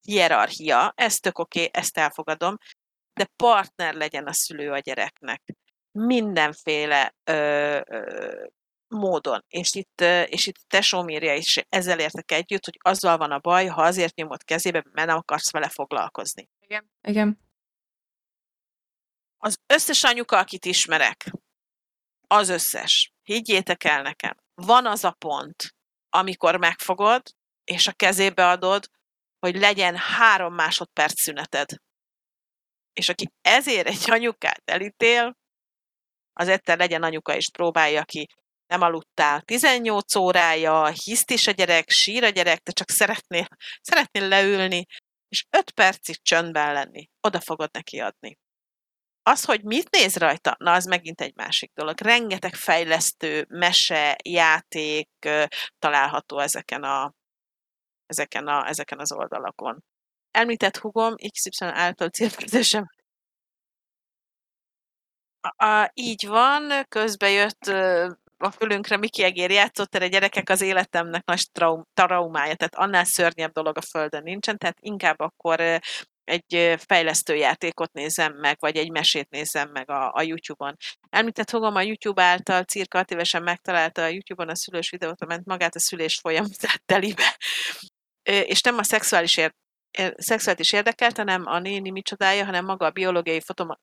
hierarchia, ez tök oké, okay, ezt elfogadom, de partner legyen a szülő a gyereknek. Mindenféle ö, ö, módon. És itt, és itt tesóm írja is ezzel értek együtt, hogy azzal van a baj, ha azért nyomod kezébe, mert nem akarsz vele foglalkozni. Igen. Igen. Az összes anyuka, akit ismerek, az összes, higgyétek el nekem, van az a pont, amikor megfogod, és a kezébe adod, hogy legyen három másodperc szüneted. És aki ezért egy anyukát elítél, az egyszer legyen anyuka is próbálja ki. Nem aludtál 18 órája, hiszt is a gyerek, sír a gyerek, de csak szeretnél, szeretnél leülni, és 5 percig csöndben lenni. Oda fogod neki adni. Az, hogy mit néz rajta, na az megint egy másik dolog. Rengeteg fejlesztő, mese, játék található ezeken, a, ezeken, a, ezeken az oldalakon. Említett hugom, XY által célkérdésem. A, így van, közbe jött a fülünkre Miki Egér játszott, erre gyerekek az életemnek nagy traum, traumája, tehát annál szörnyebb dolog a földön nincsen, tehát inkább akkor egy fejlesztő játékot nézem meg, vagy egy mesét nézem meg a, a YouTube-on. Említett fogom a YouTube által cirka 6 évesen megtalálta a YouTube-on a szülős videót, ament magát a szülés folyamatát telibe. És nem a szexuális, ér, szexuális érdekelt, hanem a néni micsodája, hanem maga a biológiai fotoma.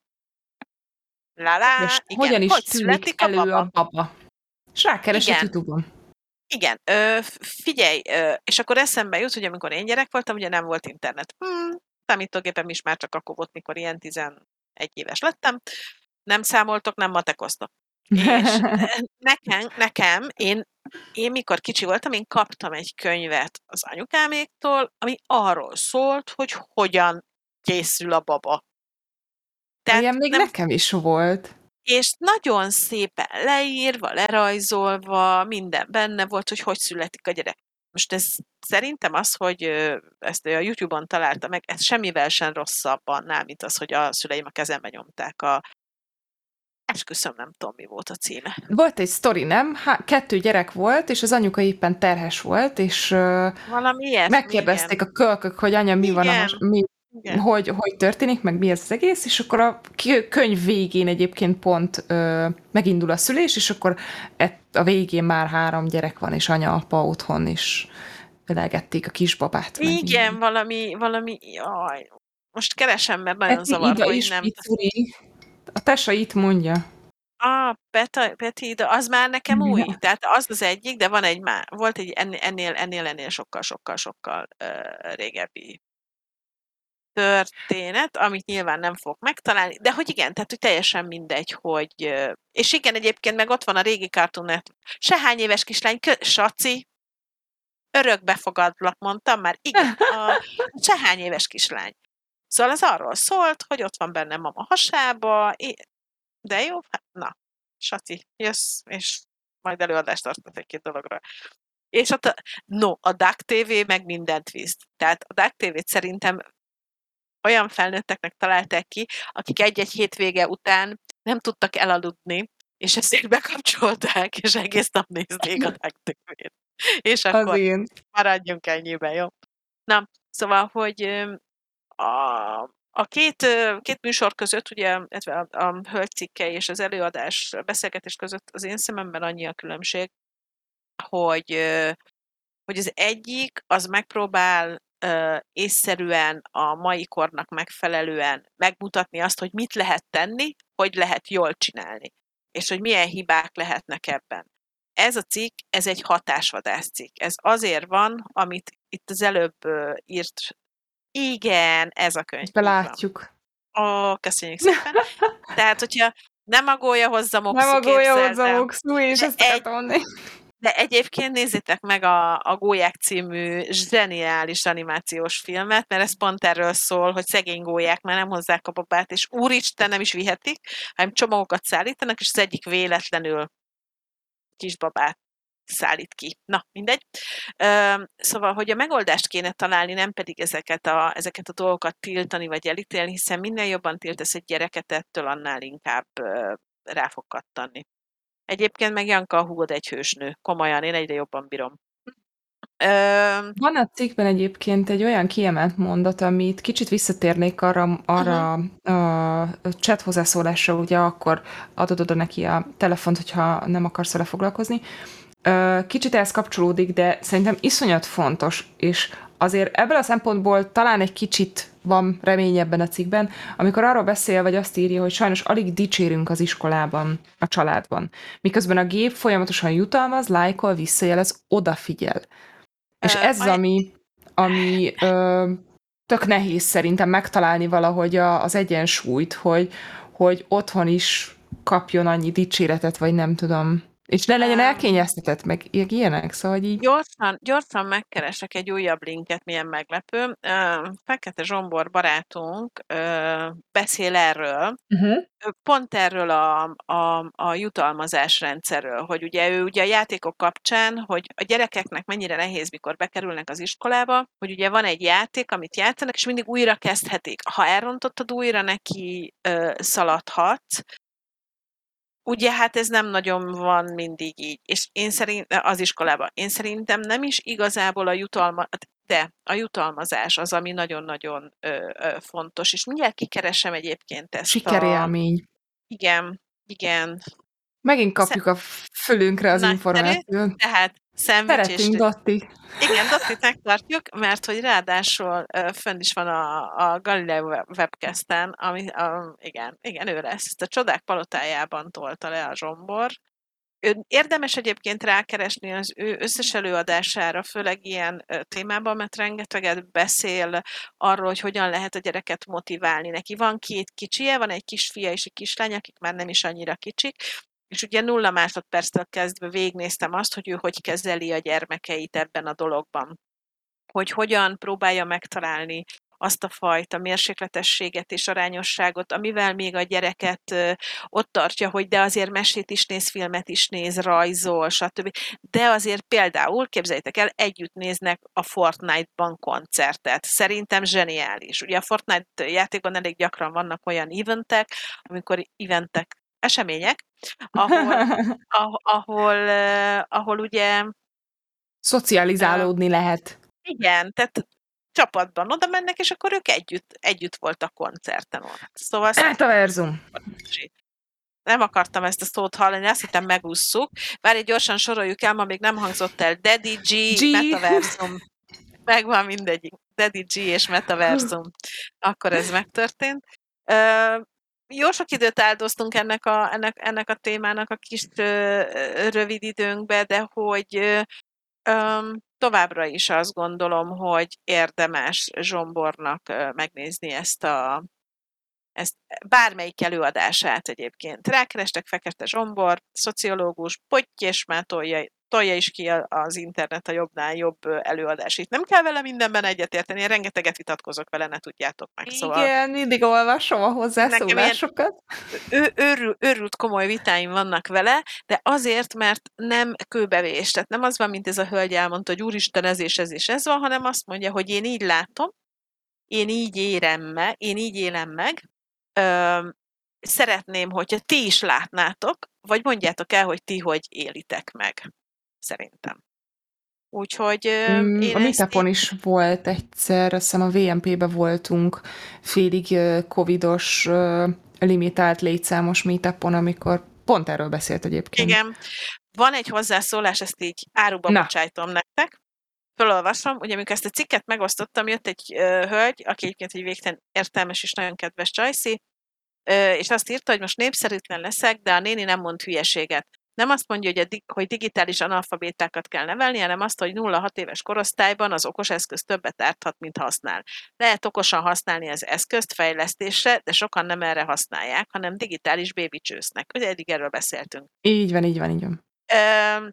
Lálá, És igen, hogyan is hogy születik a elő a baba? És rákeres a Igen. YouTube-on. Igen, ö, figyelj, ö, és akkor eszembe jut, hogy amikor én gyerek voltam, ugye nem volt internet. Hmm, számítógépem is már csak akkor volt, mikor ilyen 11 éves lettem. Nem számoltok, nem matekoztok. És *laughs* nekem, nekem én, én mikor kicsi voltam, én kaptam egy könyvet az anyukáméktól, ami arról szólt, hogy hogyan készül a baba. Ilyen még nem, nekem is volt. és nagyon szépen leírva, lerajzolva, minden benne volt, hogy hogy születik a gyerek. Most ez szerintem az, hogy ezt a YouTube-on találta meg, ez semmivel sem rosszabb annál, mint az, hogy a szüleim a kezembe nyomták a esküszöm, nem tudom, mi volt a címe. Volt egy sztori, nem? Há, kettő gyerek volt, és az anyuka éppen terhes volt, és Valami ilyesmi, megkérdezték a kölkök, hogy anya, mi van a Igen. mi, igen. hogy, hogy történik, meg mi ez az egész, és akkor a könyv végén egyébként pont ö, megindul a szülés, és akkor ett, a végén már három gyerek van, és anya, apa otthon is ölelgették a kisbabát. Igen, valami, valami, jaj, most keresem, mert nagyon zavar, hogy nem. picuri. A tesa itt mondja. Ah, Peta, Peti, Ida, az már nekem Ja. új. Tehát az az egyik, de van egy már, volt egy ennél, ennél, ennél, ennél sokkal, sokkal, sokkal uh, régebbi történet, amit nyilván nem fog megtalálni, de hogy igen, tehát hogy teljesen mindegy, hogy... És igen, egyébként meg ott van a régi Cartoon Network. Sehány éves kislány, kö- Saci, örökbe fogadlak, mondtam már. Igen, a sehány éves kislány. Szóval ez arról szólt, hogy ott van benne mama hasába, de jó, hát na, Saci, jössz, és majd előadást tartott egy-két dologra. És ott, a, no, a Duck TV meg mindent visz. Tehát a Duck TV-t szerintem olyan felnőtteknek találták ki, akik egy-egy hétvége után nem tudtak elaludni, és ezért bekapcsolták, és egész nap nézték a *laughs* TV-t. És Az akkor én. maradjunk ennyiben, jó? Na, szóval, hogy a, a két, két műsor között, ugye, illetve a, a hölgycikke és az előadás a beszélgetés között az én szememben annyi a különbség, hogy, hogy az egyik az megpróbál ö, észszerűen a mai kornak megfelelően megmutatni azt, hogy mit lehet tenni, hogy lehet jól csinálni, és hogy milyen hibák lehetnek ebben. Ez a cikk, ez egy hatásvadász cikk. Ez azért van, amit itt az előbb írt. Igen, ez a könyv. Belátjuk. Ó, köszönjük szépen. Tehát, hogyha nem agolja hozzá Moxu, Nem a gólya képzeld hozzá. Moxu, és ezt egy- akartam mondani. De egyébként nézzétek meg a, a Gólyák című zseniális animációs filmet, mert ez pont erről szól, hogy szegény gólyák már nem hozzák a babát, és úristen nem is vihetik, hanem csomagokat szállítanak, és az egyik véletlenül kisbabát szállít ki. Na, mindegy. Szóval, hogy a megoldást kéne találni, nem pedig ezeket a, ezeket a dolgokat tiltani vagy elítélni, hiszen minél jobban tiltasz egy gyereket, ettől annál inkább rá fog kattanni. Egyébként meg Janka a húgod egy hősnő. Komolyan, én egyre jobban bírom. Ö, Van a cikkben egyébként egy olyan kiemelt mondat, amit kicsit visszatérnék arra, arra a chat hozzászólásra, ugye akkor adod oda neki a telefont, hogyha nem akarsz vele foglalkozni. Kicsit ehhez kapcsolódik, de szerintem iszonyat fontos, és azért ebből a szempontból talán egy kicsit van remény ebben a cikkben, amikor arról beszél, vagy azt írja, hogy sajnos alig dicsérünk az iskolában, a családban. Miközben a gép folyamatosan jutalmaz, lájkol, visszajelez, odafigyel. És ez az, ami, ami ö, tök nehéz szerintem megtalálni valahogy a, az egyensúlyt, hogy, hogy otthon is kapjon annyi dicséretet, vagy nem tudom. És ne legyen elkényeztetett, meg ilyenek, szóval hogy így... Gyorsan, gyorsan megkeresek egy újabb linket, milyen meglepő. Fekete Zsombor barátunk beszél erről, Uh-huh. Pont erről a, a, a jutalmazás rendszerről, hogy ugye ő ugye a játékok kapcsán, hogy a gyerekeknek mennyire nehéz, mikor bekerülnek az iskolába, hogy ugye van egy játék, amit játszanak, és mindig újra kezdhetik. Ha elrontottad, újra neki ö, szaladhatsz, Ugye hát ez nem nagyon van mindig így, és én szerint az iskolában, én szerintem nem is igazából a jutalma, de a jutalmazás az, ami nagyon-nagyon ö, ö, fontos, és mindjárt kikeresem egyébként ezt a... Sikerélmény. Igen, igen. Megint kapjuk a fölünkre az információt. Tehát szendvics. Szeretünk, Dotti. Igen, Dottit megtartjuk, mert hogy ráadásul fönn is van a, a Galileo webcasten, ami, a, igen, igen, ő lesz. Ezt a csodák palotájában tolta le a zsombor. Ő, érdemes egyébként rákeresni az ő összes előadására, főleg ilyen témában, mert rengeteget beszél arról, hogy hogyan lehet a gyereket motiválni. Neki van két kicsie, van egy kisfia és egy kislány, akik már nem is annyira kicsik, és ugye nulla másodperctől kezdve végnéztem azt, hogy ő hogy kezeli a gyermekeit ebben a dologban. Hogy hogyan próbálja megtalálni azt a fajta mérsékletességet és arányosságot, amivel még a gyereket ott tartja, hogy de azért mesét is néz, filmet is néz, rajzol, stb. De azért például, képzeljétek el, együtt néznek a Fortnite-ban koncertet. Szerintem zseniális. Ugye a Fortnite játékban elég gyakran vannak olyan eventek, amikor eventek, események, ahol, *laughs* ahol, ahol, ahol ugye Szocializálódni lehet. igen, tehát csapatban oda mennek, és akkor ők együtt, együtt voltak koncerten ott. Szóval Metaverzum. nem akartam ezt a szót hallani, azt hittem megússzuk. Várj, gyorsan soroljuk el, ma még nem hangzott el. Daddy G, G. Metaversum. *laughs* Megvan mindegyik. Daddy G és Metaversum. Akkor ez megtörtént. Ö, jó sok időt áldoztunk ennek a, ennek, ennek a témának a kis ö, rövid időnkbe, de hogy ö, továbbra is azt gondolom, hogy érdemes Zsombornak ö, megnézni ezt a ezt bármelyik előadását egyébként. Rákerestek Fekete Zsombor, szociológus, potty és tolja, is ki az internet a jobbnál jobb előadásait. Nem kell vele mindenben egyetérteni, én rengeteget vitatkozok vele, ne tudjátok meg. Szóval Igen, mindig olvasom a hozzászólásokat. ő, őrül, őrült komoly vitáim vannak vele, de azért, mert nem kőbevés. Tehát nem az van, mint ez a hölgy elmondta, hogy úristen, ez és ez és ez van, hanem azt mondja, hogy én így látom, én így érem meg, én így élem meg, ö, szeretném, hogyha ti is látnátok, vagy mondjátok el, hogy ti hogy élitek meg. Szerintem. Úgyhogy Mm, én A ezt Meetupon is volt egyszer, azt hiszem a VMP-be voltunk félig covidos, limitált létszámos Meetupon, amikor pont erről beszélt egyébként. Igen. Van egy hozzászólás, ezt így áruba Na. bocsájtom nektek. Fölolvasom, ugye amikor ezt a cikket megosztottam, jött egy ö, hölgy, aki egyébként egy végtelen értelmes és nagyon kedves Csajci, ö, és azt írta, hogy most népszerűtlen leszek, de a néni nem mond hülyeséget. Nem azt mondja, hogy, a di- hogy digitális analfabétákat kell nevelni, hanem azt, hogy 0-6 éves korosztályban az okos eszköz többet árthat, mint használ. Lehet okosan használni az eszközt fejlesztésre, de sokan nem erre használják, hanem digitális bébicsősznek. Ugye eddig erről beszéltünk. Így van, így van, így van. Ö,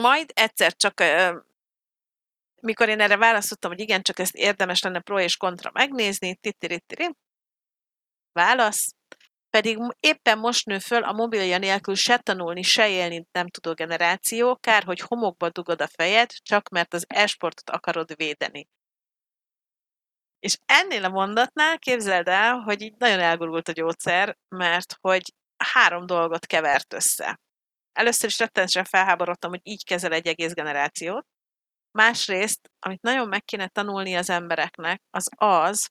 majd egyszer csak, ö, mikor én erre választottam, hogy igen, csak ezt érdemes lenne pro és kontra megnézni, titirittiri, válasz, pedig éppen most nő föl a mobilja nélkül se tanulni, se élni nem tudó generáció, kár, hogy homokba dugod a fejed, csak mert az e-sportot akarod védeni. És ennél a mondatnál képzeld el, hogy így nagyon elgurult a gyógyszer, mert hogy három dolgot kevert össze. Először is rettenetesen felháborodtam, hogy így kezel egy egész generációt. Másrészt, amit nagyon meg kéne tanulni az embereknek, az az,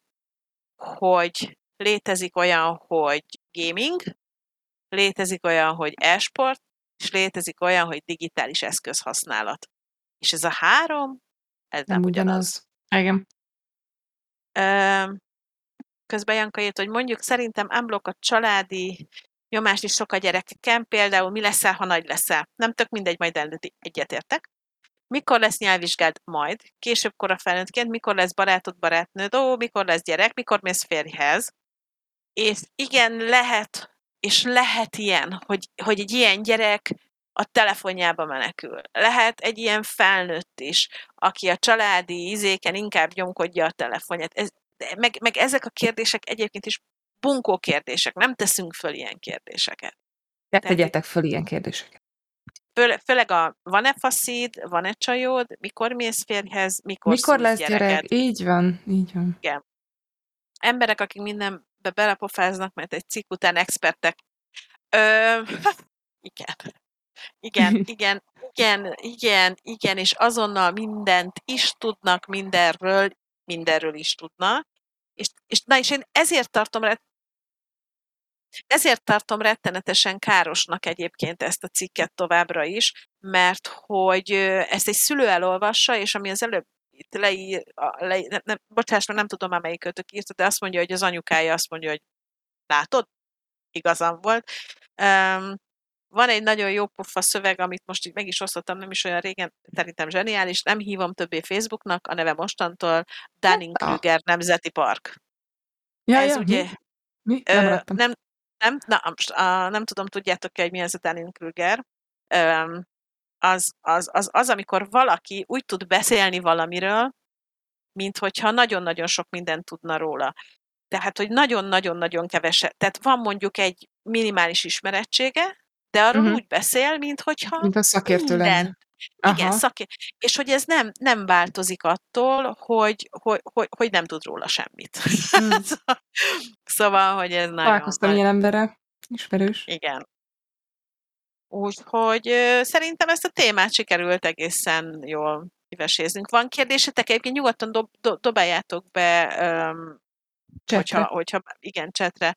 hogy létezik olyan, hogy gaming, létezik olyan, hogy e-sport, és létezik olyan, hogy digitális eszközhasználat. És ez a három, ez nem, Nem ugyanaz. ugyanaz. Igen. Közben Janka írt, hogy mondjuk szerintem unblock a családi nyomást is sok a gyerekeken, például mi leszel, ha nagy leszel. Nem tök mindegy, majd eldönti. Egyetértek. Mikor lesz nyelvvizsgád? Majd. Később kora felnőttként, mikor lesz barátod, barátnőd, ó, mikor lesz gyerek, mikor mész férjhez. És igen, lehet, és lehet ilyen, hogy, hogy egy ilyen gyerek a telefonjába menekül. Lehet egy ilyen felnőtt is, aki a családi izéken inkább nyomkodja a telefonját. Ez, meg, meg ezek a kérdések egyébként is bunkó kérdések, nem teszünk föl ilyen kérdéseket. Ne tegyetek föl ilyen kérdéseket. Főleg a van-e faszid, van-e csajod, mikor mész férjhez, mikor, Mikor lesz gyereket. gyerek? Így van, így van. Emberek, akik mindenbe belepofáznak, mert egy cikk után expertek. Ö, *laughs* igen. Igen, *laughs* igen. Igen, igen, igen, és azonnal mindent is tudnak mindenről, mindenről is tudnak. És, és, na, és én ezért tartom rett, ezért tartom rettenetesen károsnak egyébként ezt a cikket továbbra is, mert hogy ezt egy szülő elolvassa, és ami az előbb itt leír, le, nem, nem, bocsáss, mert nem tudom már melyik kötök írta, de azt mondja, hogy az anyukája azt mondja, hogy látod, igazam volt. Um, van egy nagyon jó pofa szöveg, amit most így meg is osztottam, nem is olyan régen, szerintem zseniális, nem hívom többé Facebooknak, a neve mostantól Dunning-Kruger Nemzeti Park. Ja, Ez ja, ugye... mi? mi? Nem, Ö, nem, nem, na, most, a, nem tudom, tudjátok-e, hogy mi ez a Dunning-Kruger. Az, az, az, az, amikor valaki úgy tud beszélni valamiről, mint hogyha nagyon-nagyon sok mindent tudna róla. Tehát, hogy nagyon-nagyon-nagyon keveset. Tehát van mondjuk egy minimális ismerettsége, de arról Mhm. úgy beszél, mint hogyha Mint a szakértő minden. Igen, Aha. szaké... És hogy ez nem, nem változik attól, hogy, hogy, hogy, hogy nem tud róla semmit. Mm. *laughs* szóval, hogy ez nagyon... Találkoztam nagy- ilyen emberrel. Ismerős. Igen. Úgyhogy szerintem ezt a témát sikerült egészen jól kiveséznünk. Van kérdésetek? Egyébként nyugodtan dob, dob, dobáljátok be, hogyha, hogyha, igen, csetre.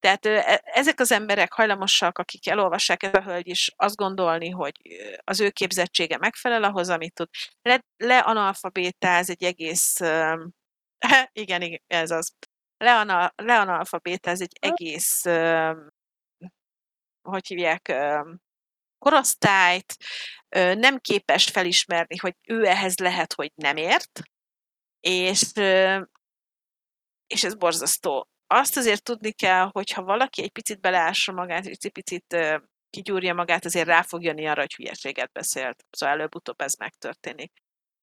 Tehát e- ezek az emberek hajlamosak, akik elolvassák ez a hölgy is, azt gondolni, hogy az ő képzettsége megfelel ahhoz, amit tud. Le, leanalfabétáz egy egész, öm, *laughs* igen, igen, ez az. Leanal, leanalfabétáz egy egész, öm, hogy hívják, korosztályt, nem képes felismerni, hogy ő ehhez lehet, hogy nem ért, és, és ez borzasztó. Azt azért tudni kell, hogy ha valaki egy picit beleássa magát, egy picit kigyúrja magát, azért rá fog jönni arra, hogy hülyeséget beszélt. Szóval előbb-utóbb ez megtörténik.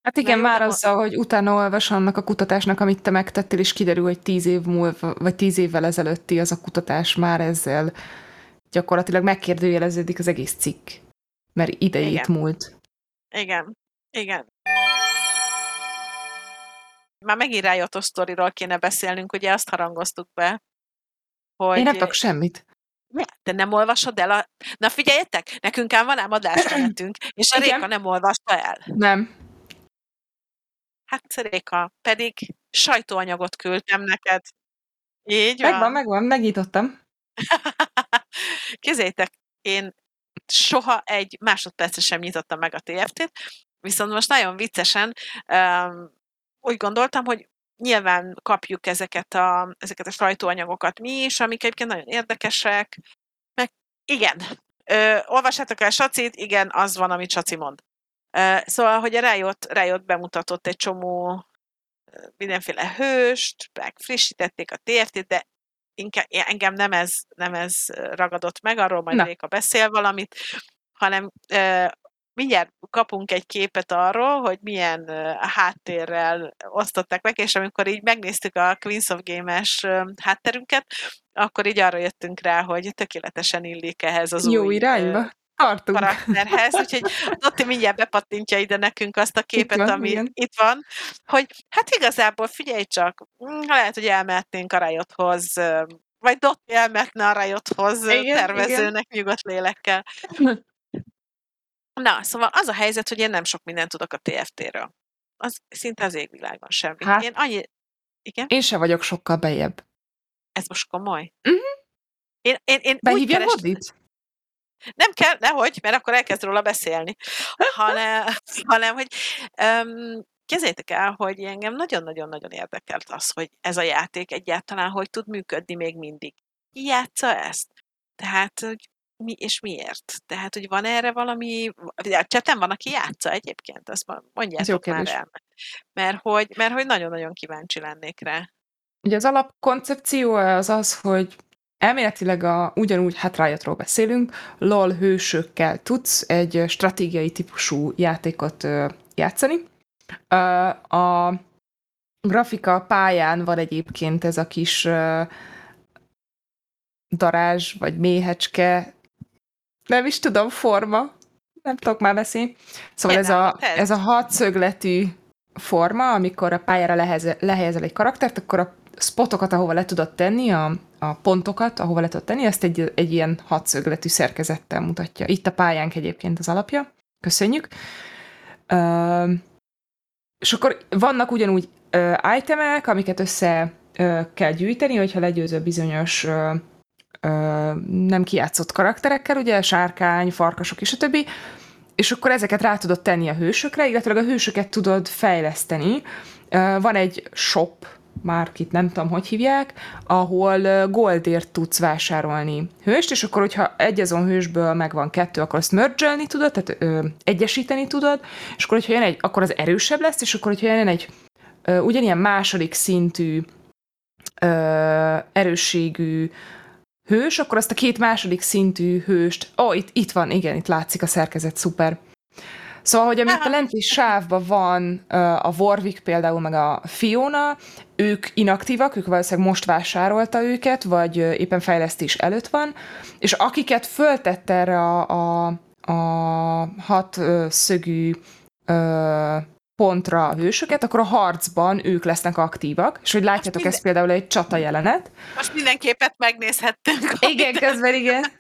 Hát igen, már azzal, hogy utána olvas annak a kutatásnak, amit te megtettél, és kiderül, hogy tíz év múlva, vagy tíz évvel ezelőtti az a kutatás már ezzel gyakorlatilag megkérdőjeleződik az egész cikk. Mert idejét Igen. múlt. Igen, igen. Már megint a sztoriról kéne beszélnünk, ugye azt harangoztuk be, hogy... Én nem tudok semmit. Te nem olvasod el a... Na figyeljetek, nekünk ám van ám adásmenetünk, *clears throat* és a Igen. Réka nem olvasta el. Nem. Hát Réka, pedig sajtóanyagot küldtem neked. Így van. Megvan, megvan, megnyitottam. *laughs* Képzeljétek, én soha egy másodpercre sem nyitottam meg a TFT-t, viszont most nagyon viccesen um, úgy gondoltam, hogy nyilván kapjuk ezeket a, ezeket a sajtóanyagokat mi is, amik egyébként nagyon érdekesek, meg igen, ö, olvassátok el Sacit, igen, az van, amit Saci mond. Ö, szóval, hogy a Riot, Riot bemutatott egy csomó mindenféle hőst, meg frissítették a TFT-t, de inkább, engem nem ez, nem ez ragadott meg, arról majd Na. Réka beszél valamit, hanem ö, mindjárt kapunk egy képet arról, hogy milyen háttérrel osztották meg, és amikor így megnéztük a Queens of Game-es hátterünket, akkor így arra jöttünk rá, hogy tökéletesen illik ehhez az Jó új irányba. Tartunk. karakterhez, úgyhogy Dotti mindjárt bepattintja ide nekünk azt a képet, van, ami igen. itt van, hogy hát igazából figyelj csak, mm, lehet, hogy elmehetnénk a Riothoz, vagy Dotti elmehetne a Riothoz Igen, tervezőnek nyugodt lélekkel. Na, szóval az a helyzet, hogy én nem sok mindent tudok a TFT-ről. Az szinte az égvilágon semmi. Hát. Én annyi... Igen? Én se vagyok sokkal bejebb. Ez most komoly? Mhm. Én, én, én Behívja Vodit? Nem kell, nehogy, mert akkor elkezd róla beszélni. Hanem, hanem hogy um, Kezdjétek el, hogy engem nagyon-nagyon-nagyon érdekelt az, hogy ez a játék egyáltalán hogy tud működni még mindig. Ki játsza ezt? Tehát, hogy mi és miért? Tehát, hogy van erre valami... Csetem van, aki játsza egyébként? Azt mondjátok már el. Mert hogy, mert hogy nagyon-nagyon kíváncsi lennék rá. Ugye az alapkoncepció az az, hogy elméletileg a, ugyanúgy, hát Riotról beszélünk, LOL hősökkel tudsz egy stratégiai típusú játékot játszani. A grafika pályán van egyébként ez a kis darázs, vagy méhecske, nem is tudom, forma, nem tudok már beszélni. Szóval ez a, ez a hatszögletű forma, amikor a pályára leheze, lehelyezel egy karaktert, akkor a spotokat, ahova le tudod tenni, a, a pontokat, ahova le tudod tenni, ezt egy, egy ilyen hatszögletű szerkezettel mutatja. Itt a pályánk egyébként az alapja. Köszönjük. Uh, és akkor vannak ugyanúgy uh, itemek, amiket össze uh, kell gyűjteni, hogyha legyőző bizonyos uh, uh, nem kijátszott karakterekkel, ugye, sárkány, farkasok és a többi, és akkor ezeket rá tudod tenni a hősökre, illetve a hősöket tudod fejleszteni. Uh, van egy shop, már itt nem tudom, hogy hívják, ahol goldért tudsz vásárolni hőst, és akkor, hogyha egy azon hősből megvan kettő, akkor azt mergelni tudod, tehát ö, egyesíteni tudod, és akkor, hogyha jön egy, akkor az erősebb lesz, és akkor, hogyha jön egy ö, ugyanilyen második szintű ö, erősségű hős, akkor azt a két második szintű hőst, ó, oh, itt, itt van, igen, itt látszik a szerkezet, szuper. Szóval, hogy amit a lenti sávban van a Warwick például, meg a Fiona, ők inaktívak, ők valószínűleg most vásárolta őket, vagy éppen fejlesztés előtt van, és akiket föltett erre a, a, a hat szögű pontra a hősöket, akkor a harcban ők lesznek aktívak, és hogy látjátok minden... ezt például egy csata jelenet. Most mindenképpen megnézhettünk. Igen, közben igen.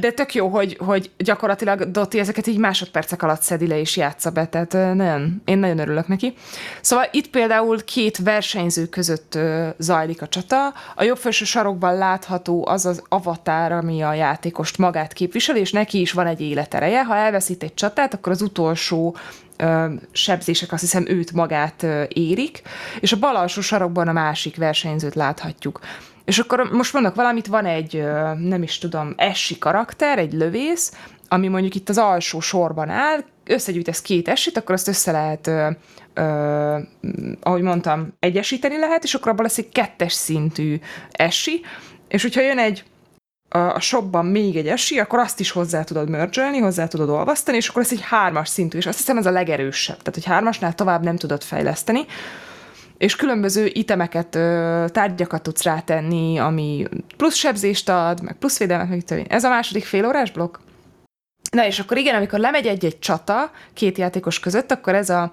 De tök jó, hogy, hogy gyakorlatilag Dotti ezeket így másodpercek alatt szedi le és játsza be, tehát nagyon, én nagyon örülök neki. Szóval itt például két versenyző között zajlik a csata. A jobb felső sarokban látható az az avatár, ami a játékost magát képviseli, és neki is van egy életereje. Ha elveszít egy csatát, akkor az utolsó sebzések azt hiszem őt magát érik, és a bal alsó sarokban a másik versenyzőt láthatjuk. És akkor most mondok valamit, van egy, nem is tudom, essi karakter, egy lövész, ami mondjuk itt az alsó sorban áll, összegyűjtesz két esit, akkor azt össze lehet, ö, ö, ahogy mondtam, egyesíteni lehet, és akkor abban lesz egy kettes szintű esi, és hogyha jön egy a, shopban még egy esi, akkor azt is hozzá tudod mergelni, hozzá tudod olvasztani, és akkor lesz egy hármas szintű, és azt hiszem ez a legerősebb. Tehát, hogy hármasnál tovább nem tudod fejleszteni és különböző itemeket, tárgyakat tudsz rátenni, ami plusz sebzést ad, meg plusz védelmet, meg itt Ez a második fél órás blokk? Na és akkor igen, amikor lemegy egy-egy csata két játékos között, akkor ez a,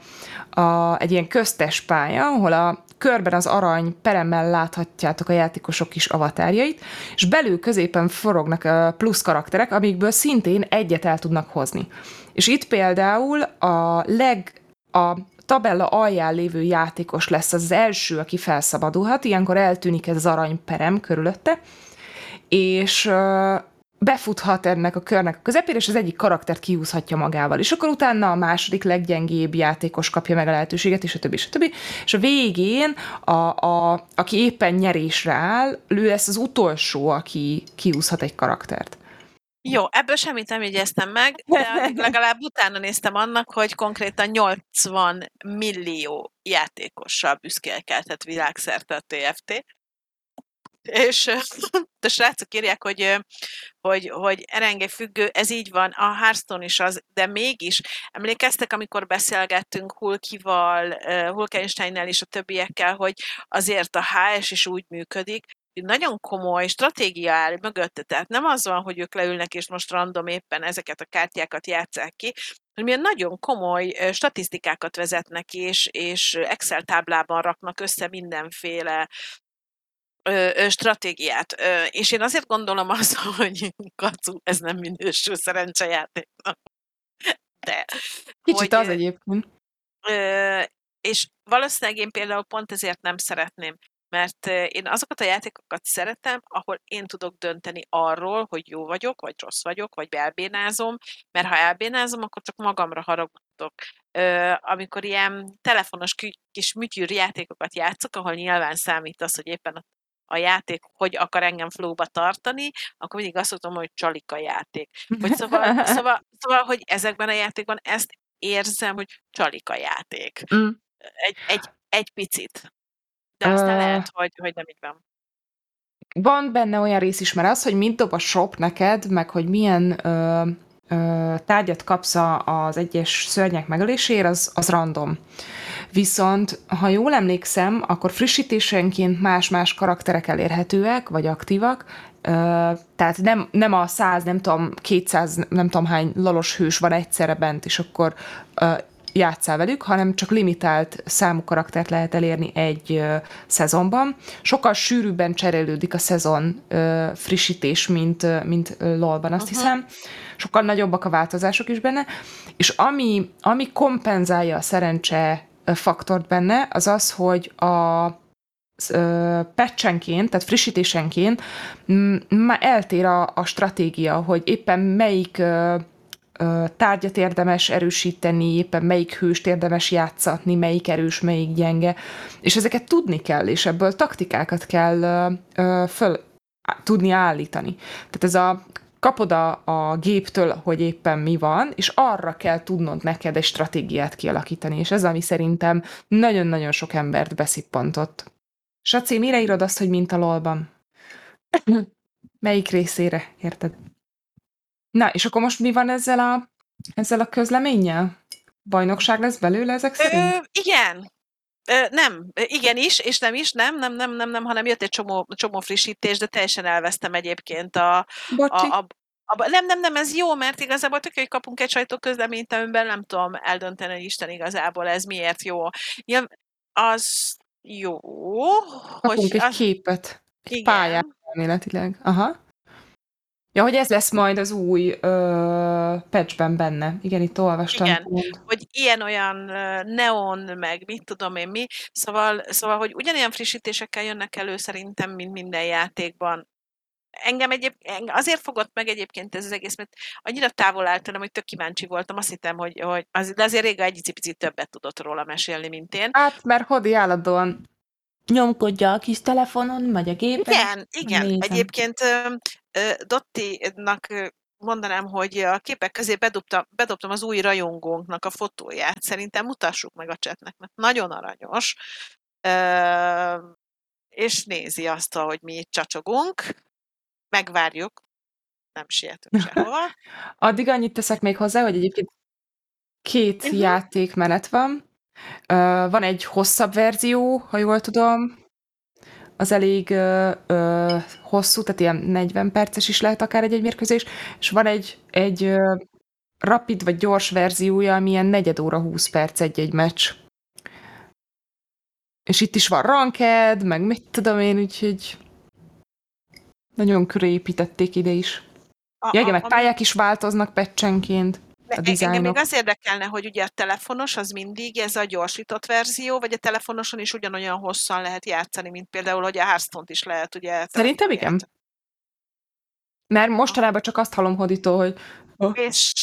a, egy ilyen köztes pálya, ahol a körben az arany peremmel láthatjátok a játékosok is avatárjait, és belül középen forognak a plusz karakterek, amikből szintén egyet el tudnak hozni. És itt például a leg a tabella alján lévő játékos lesz az első, aki felszabadulhat, ilyenkor eltűnik ez az aranyperem körülötte, és befuthat ennek a körnek a közepére, és az egyik karaktert kiúzhatja magával. És akkor utána a második leggyengébb játékos kapja meg a lehetőséget, és a többi, és a többi. És a végén, a, a, aki éppen nyerésre áll, ő lesz az utolsó, aki kiúzhat egy karaktert. Jó, ebből semmit nem jegyeztem meg, de *laughs* legalább utána néztem annak, hogy konkrétan 80 millió játékossal büszkélkedhet világszerte a TFT. És *laughs* a srácok írják, hogy, hogy, hogy erenge függő, ez így van, a Hearthstone is az, de mégis emlékeztek, amikor beszélgettünk Hulkival, Hulkensteinnel és a többiekkel, hogy azért a HS is úgy működik, nagyon komoly stratégia áll mögötte, tehát nem az van, hogy ők leülnek és most random éppen ezeket a kártyákat játszák ki, hanem ilyen nagyon komoly statisztikákat vezetnek és, és Excel táblában raknak össze mindenféle stratégiát. És én azért gondolom azt, *laughs* hogy kacu, ez nem minősül szerencsejátéknak. De. Kicsit hogy, az egyébként. És valószínűleg én például pont ezért nem szeretném mert én azokat a játékokat szeretem, ahol én tudok dönteni arról, hogy jó vagyok, vagy rossz vagyok, vagy elbénázom, mert ha elbénázom, akkor csak magamra haragudok. Amikor ilyen telefonos kis műtyűr játékokat játszok, ahol nyilván számít az, hogy éppen a játék hogy akar engem flóba tartani, akkor mindig azt mondom, hogy csalika játék. Vagy szóval, szóval, szóval, hogy ezekben a játékban ezt érzem, hogy csalika játék. Mm. Egy, egy, egy picit. De aztán uh, lehet, hogy, hogy nem így van. Van benne olyan rész is, mert az, hogy mit dob a shop neked, meg hogy milyen ö, ö, tárgyat kapsz az egyes szörnyek megölésére, az, az random. Viszont, ha jól emlékszem, akkor frissítésenként más-más karakterek elérhetőek, vagy aktívak, ö, tehát nem, nem a 100, nem tudom, 200, nem tudom hány lalos hős van egyszerre bent, és akkor ö, játszál velük, hanem csak limitált számú karaktert lehet elérni egy szezonban. Sokkal sűrűbben cserélődik a szezon frissítés, mint, mint LOL-ban, azt uh-huh. hiszem. Sokkal nagyobbak a változások is benne, és ami, ami kompenzálja a szerencse faktort benne, az az, hogy a patchenként, tehát frissítésenként már eltér a, a stratégia, hogy éppen melyik tárgyat érdemes erősíteni, éppen melyik hőst érdemes játszatni, melyik erős, melyik gyenge, és ezeket tudni kell, és ebből taktikákat kell föl tudni állítani. Tehát ez a kapod a, a géptől, hogy éppen mi van, és arra kell tudnod neked egy stratégiát kialakítani, és ez, ami szerintem nagyon-nagyon sok embert beszippantott. Saci, mire írod azt, hogy mint a lolban? *clears throat* Melyik részére, érted? Na, és akkor most mi van ezzel a, ezzel a közleménnyel? Bajnokság lesz belőle ezek szerint? Ö, igen. Ö, nem, igen is, és nem is, nem, nem, nem, nem, nem, hanem jött egy csomó, csomó frissítés, de teljesen elvesztem egyébként a, a, a, a, nem, nem, nem, ez jó, mert igazából tök, hogy kapunk egy sajtóközleményt, amiben nem tudom eldönteni, hogy Isten igazából ez miért jó. Ja, az jó. Kapunk hogy egy az... képet, egy igen. pályát elméletileg. Aha. Ja, hogy ez lesz majd az új ö, patchben benne. Igen, itt olvastam. Igen, pont. hogy ilyen-olyan neon, meg mit tudom én mi. Szóval, szóval, hogy ugyanilyen frissítésekkel jönnek elő szerintem, mint minden játékban. Engem egyéb, azért fogott meg egyébként ez az egész, mert annyira távol áll tőlem, hogy tök kíváncsi voltam. Azt hittem, hogy, hogy az, de azért réga egy picit többet tudott róla mesélni, mint én. Hát, mert Hodi állandóan nyomkodja a kis telefonon, vagy a gépen. Igen, igen. Nézem. Egyébként Dotti-nak mondanám, hogy a képek közé bedobtam, bedobtam az új rajongónknak a fotóját. Szerintem mutassuk meg a csetnek, mert nagyon aranyos. És nézi azt, hogy mi itt csacsogunk. Megvárjuk. Nem sietünk sehova. *laughs* Addig annyit teszek még hozzá, hogy egyébként két uh-huh. játékmenet van. Van egy hosszabb verzió, ha jól tudom, az elég ö, ö, hosszú, tehát ilyen 40 perces is lehet akár egy-egy mérkőzés, és van egy, egy ö, rapid vagy gyors verziója, ami ilyen negyed óra 20 perc egy-egy meccs. És itt is van ranked, meg mit tudom én, úgyhogy nagyon köré építették ide is. A, ja, igen, meg pályák is változnak pecsenként a dizájnok. Engem még az érdekelne, hogy ugye a telefonos az mindig ez a gyorsított verzió, vagy a telefonoson is ugyanolyan hosszan lehet játszani, mint például, hogy a hearthstone is lehet ugye... Szerintem igen. Mert mostanában csak azt hallom Hoditól, hogy... Oh. És,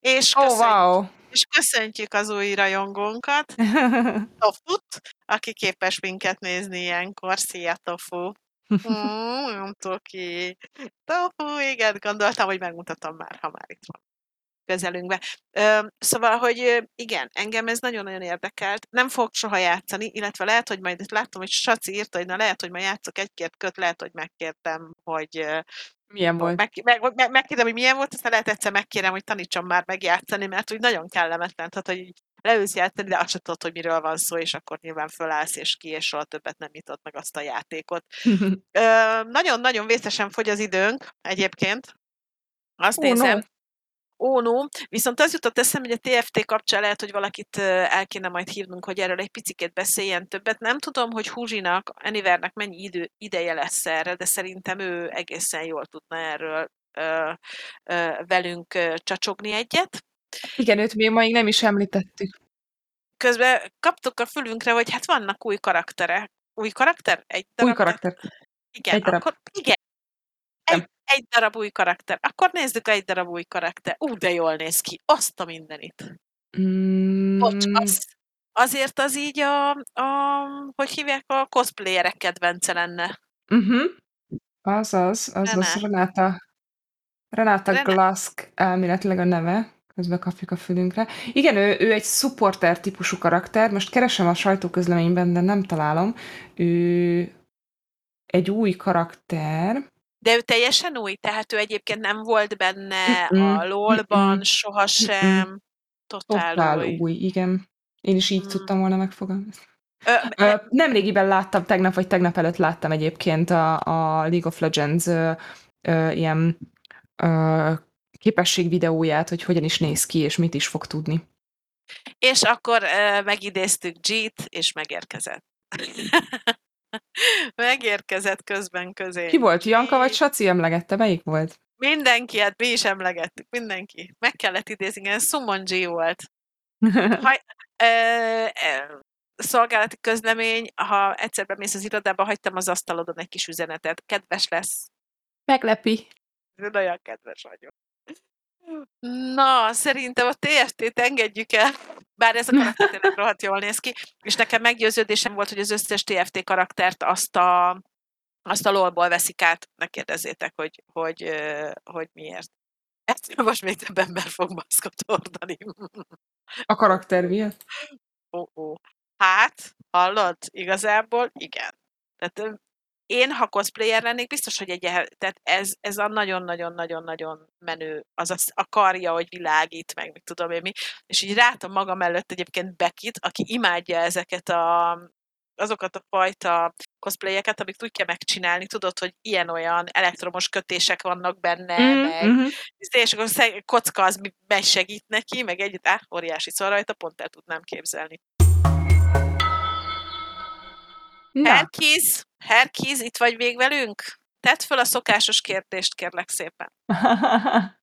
és, oh, köszöntjük, wow. és köszöntjük az új rajongónkat, *laughs* Tofut, aki képes minket nézni ilyenkor. Szia, Tofu! *laughs* Mm, nem tudok ki. Tofu, igen, gondoltam, hogy megmutatom már, ha már itt van közelünkbe. Szóval, hogy igen, engem ez nagyon-nagyon érdekelt. Nem fogok soha játszani, illetve lehet, hogy majd láttam, hogy Saci írta, hogy na lehet, hogy majd játszok egy-két köt, lehet, hogy megkértem, hogy milyen volt? Meg, meg, meg, megkérdem, hogy milyen volt, aztán lehet egyszer megkérem, hogy tanítsam már megjátszani, mert úgy nagyon kellemetlen, tehát hogy leülsz játszani, de azt sem tudod, hogy miről van szó, és akkor nyilván fölállsz, és ki, és soha többet nem nyitott meg azt a játékot. *laughs* Nagyon-nagyon vészesen fogy az időnk egyébként. Azt oh, nézem, no ónó, viszont az jutott eszembe, hogy a TFT kapcsán lehet, hogy valakit el kéne majd hívnunk, hogy erről egy picit beszéljen többet. Nem tudom, hogy Húzsinak, Enivernek mennyi idő, ideje lesz erre, de szerintem ő egészen jól tudna erről ö, ö, velünk csacsogni egyet. Igen, őt még ma nem is említettük. Közben kaptuk a fülünkre, hogy hát vannak új karakterek. Új karakter? Egy darab, új karakter. Igen, egy darab. akkor igen, egy darab új karakter. Akkor nézzük egy darab új karakter. Ú, de jól néz ki. Azt a mindenit. Mm. Bocs, az, azért az így a, a, hogy hívják, a cosplayerek kedvence lenne. Uh-huh. Az az, az Rene. az Renáta, Renáta René. Glask elméletileg a neve, közben kapjuk a fülünkre. Igen, ő, ő egy supporter típusú karakter, most keresem a sajtóközleményben, de nem találom. Ő egy új karakter, de ő teljesen új, tehát ő egyébként nem volt benne Mm-mm, a LOL-ban mm-mm, sohasem. Totál, Totál új. új. igen. Én is így mm. tudtam volna megfogalmazni. Ö, Nemrégiben láttam, tegnap vagy tegnap előtt láttam egyébként a, a League of Legends ö, ö, ilyen ö, képesség videóját, hogy hogyan is néz ki, és mit is fog tudni. És akkor uh, megidéztük G-t, és megérkezett. *laughs* megérkezett közben közé. Ki volt? Janka vagy Saci emlegette? Melyik volt? Mindenki, hát mi is emlegettük, mindenki. Meg kellett idézni, Summon G volt. *laughs* Ha, ö, ö, szolgálati közlemény, ha egyszer bemész az irodába, hagytam az asztalodon egy kis üzenetet. Kedves lesz. Meglepi. Nagyon kedves vagyok. Na, szerintem a TFT-t engedjük el, bár ez a karakter tényleg rohadt jól néz ki, és nekem meggyőződésem volt, hogy az összes TFT karaktert azt a, azt a lolból veszik át. Ne kérdezzétek, hogy, hogy, hogy miért. Ezt most még több ember fog maszkot hordani. A karakter miatt? Ó, ó. Hát, hallod? Igazából igen. Tehát én, ha cosplayer lennék, biztos, hogy egy, tehát ez, ez a nagyon-nagyon-nagyon-nagyon menő, az a, a karja, hogy világít, meg mit tudom én mi, és így rátom magam előtt egyébként Bekit, aki imádja ezeket a azokat a fajta cosplayeket, amik tudja megcsinálni, tudod, hogy ilyen-olyan elektromos kötések vannak benne, mm, meg, mm-hmm. és akkor kocka az megsegít neki, meg együtt, á, óriási szó rajta, pont el tudnám képzelni. Na. Herkis, Herkis, itt vagy még velünk? Tedd föl a szokásos kérdést, kérlek szépen. *laughs*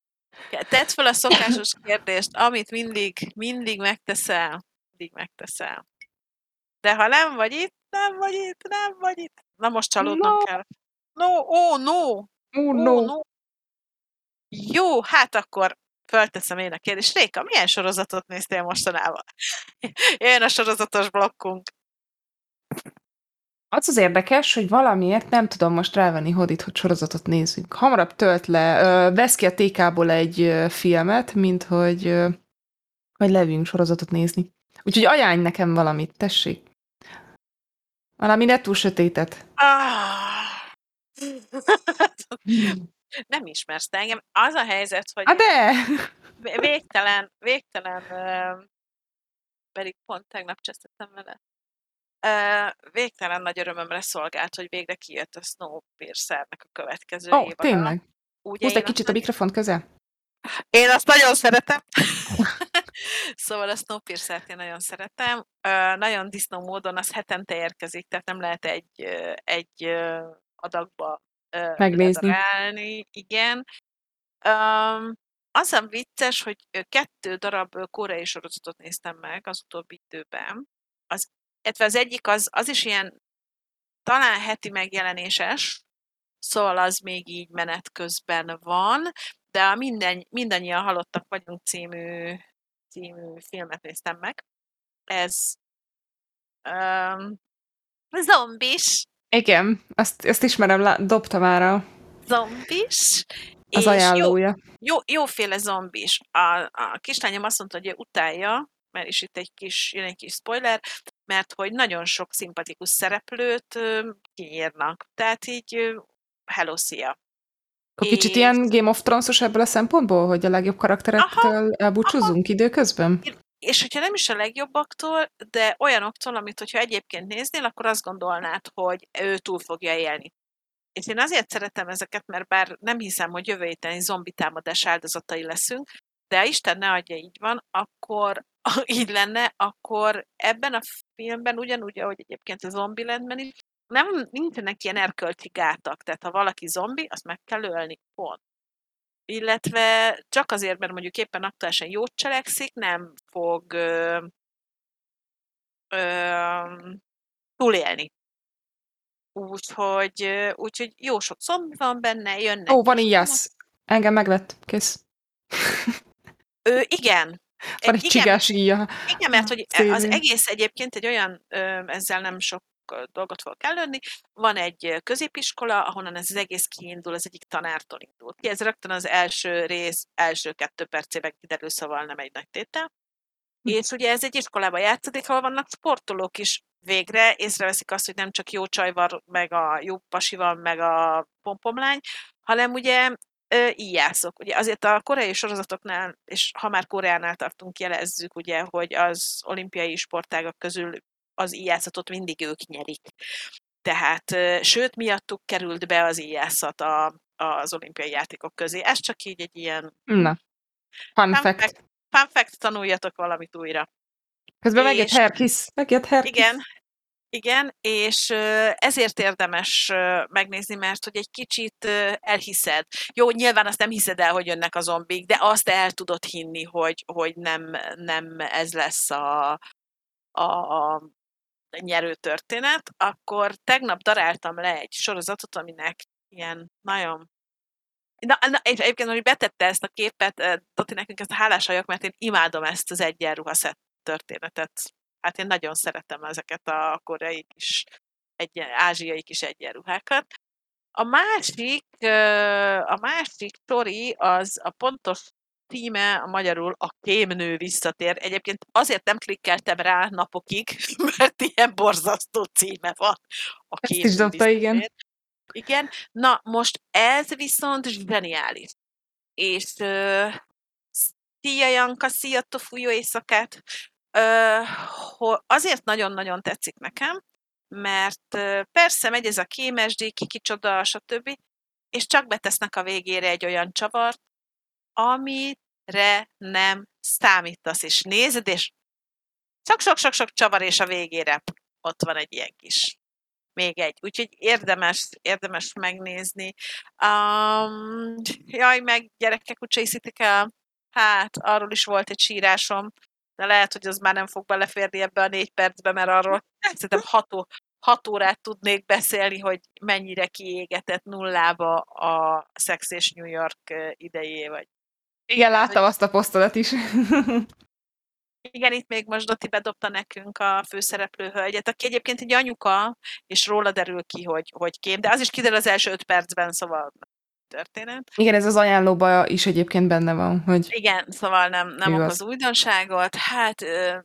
Tedd föl a szokásos kérdést, amit mindig, mindig megteszel. Mindig megteszel. De ha nem vagy itt, nem vagy itt, nem vagy itt. Na most csalódnom no. kell. No, ó, oh, no. Oh, no. Oh, no. Jó, hát akkor fölteszem én a kérdést. Réka, milyen sorozatot néztél mostanában? *laughs* Jön a sorozatos blokkunk. Az az érdekes, hogy valamiért nem tudom most rávenni Hodit, hogy sorozatot nézzünk. Hamarabb tölt le, ö, vesz ki a TK-ból egy ö, filmet, mint hogy, ö, hogy levünk sorozatot nézni. Úgyhogy ajánlj nekem valamit, tessék. Valami ne túl sötétet. Ah. *laughs* nem ismersz te engem. Az a helyzet, hogy... A de! Végtelen, végtelen, pedig pont tegnap csesztettem vele. Végtelen nagy örömömre szolgált, hogy végre kijött a Snowpiercer-nek a következő Ó, oh, tényleg? Ugye Hozd egy kicsit a mikrofont közel. Én azt nagyon szeretem. *laughs* szóval a Snowpiercer-t én nagyon szeretem. nagyon disznó módon az hetente érkezik, tehát nem lehet egy, egy adagba megnézni. Ledarálni. Igen. Um, az a vicces, hogy kettő darab koreai sorozatot néztem meg az utóbbi időben. Az illetve az egyik az, az is ilyen talán heti megjelenéses, szóval az még így menet közben van, de a minden, mindannyian halottak vagyunk című, című filmet néztem meg. Ez um, zombis. Igen, azt, azt ismerem, lá, dobta már a zombis. Az ajánlója. Jó, jó, jóféle zombis. A, a kislányom azt mondta, hogy utálja, mert is itt egy kis, jön egy kis spoiler, mert hogy nagyon sok szimpatikus szereplőt kinyírnak. Tehát így hello, szia. Akkor kicsit ilyen Game of Thrones-os ebből a szempontból, hogy a legjobb karakterektől elbúcsúzunk időközben? És hogyha nem is a legjobbaktól, de olyanoktól, amit hogyha egyébként néznél, akkor azt gondolnád, hogy ő túl fogja élni. És én azért szeretem ezeket, mert bár nem hiszem, hogy jövő héten zombi támadás áldozatai leszünk, de Isten ne adja így van, akkor így lenne, akkor ebben a filmben ugyanúgy, ahogy egyébként a Zombielandben is, nem, nincsenek ilyen erkölcsi gátak, tehát ha valaki zombi, azt meg kell ölni, pont. Illetve csak azért, mert mondjuk éppen aktuálisan jót cselekszik, nem fog ö, ö, túlélni. Úgyhogy, úgyhogy jó sok zombi van benne, jönnek. Ó, van így Engem megvett. Kész. Ő, igen, van egy csigás íja. Igen, mert hogy az egész egyébként egy olyan, ezzel nem sok dolgot fogok előni. Van egy középiskola, ahonnan ez az egész kiindul, az egyik tanártól indul. Ez rögtön az első rész, első kettő percében kiderül, szóval nem egy nagy tétel. Hm. És ugye ez egy iskolában játszódik, ahol vannak sportolók is végre, észreveszik azt, hogy nem csak jó csaj van, meg a jó pasi van, meg a pompomlány, hanem ugye Ö, íjászok. Ugye azért a koreai sorozatoknál, és ha már Koreánál tartunk, jelezzük, ugye, hogy az olimpiai sportágak közül az íjászatot mindig ők nyerik. Tehát, sőt, miattuk került be az íjászat a, az olimpiai játékok közé. Ez csak így egy ilyen... Na, fun, fun fact. fact. Fun fact, tanuljatok valamit újra. Közben megjött És- Herkis. Megjött Herkis. Igen, igen, és ezért érdemes megnézni, mert hogy egy kicsit elhiszed. Jó, nyilván azt nem hiszed el, hogy jönnek a zombik, de azt el tudod hinni, hogy, hogy nem, nem ez lesz a, a, a nyerő történet. Akkor tegnap daráltam le egy sorozatot, aminek ilyen nagyon Na, na egyébként, hogy betette ezt a képet, Doti, nekünk ezt a hálás vagyok, mert én imádom ezt az egyenruhaszett történetet. Hát én nagyon szeretem ezeket a koreai kis, egyen, ázsiai kis egyenruhákat. A másik, a másik story az a pontos címe a magyarul a kémnő visszatér. Egyébként azért nem klikkeltem rá napokig, *laughs* mert ilyen borzasztó címe van. A Ezt is kémnő dobta, igen. Igen. Na, most ez viszont zseniális. És uh, szia Janka, szia Tofu, jó éjszakát! Ö, azért nagyon-nagyon tetszik nekem, mert persze megy ez a kémesdi, ki kicsoda, stb., és csak betesznek a végére egy olyan csavart, amire nem számítasz, és nézed, és csak sok-sok-sok csavar, és a végére ott van egy ilyen kis még egy. Úgyhogy érdemes, érdemes megnézni. Um, jaj, meg gyerekek, úgyse hiszitek el, hát arról is volt egy sírásom, de lehet, hogy az már nem fog beleférni ebbe a négy percbe, mert arról szerintem hat, ó- hat órát tudnék beszélni, hogy mennyire kiégetett nullába a Sex és New York idejé, vagy Igen, láttam azt a posztodat is. *laughs* Igen, itt még most Doti bedobta nekünk a főszereplő hölgyet, aki egyébként egy anyuka, és róla derül ki, hogy, hogy kém, de az is kiderül az első öt percben, szóval történet. Igen, ez az ajánlóba is egyébként benne van, hogy Igen, szóval nem, nem Igaz. okoz újdonságot. Hát, ö,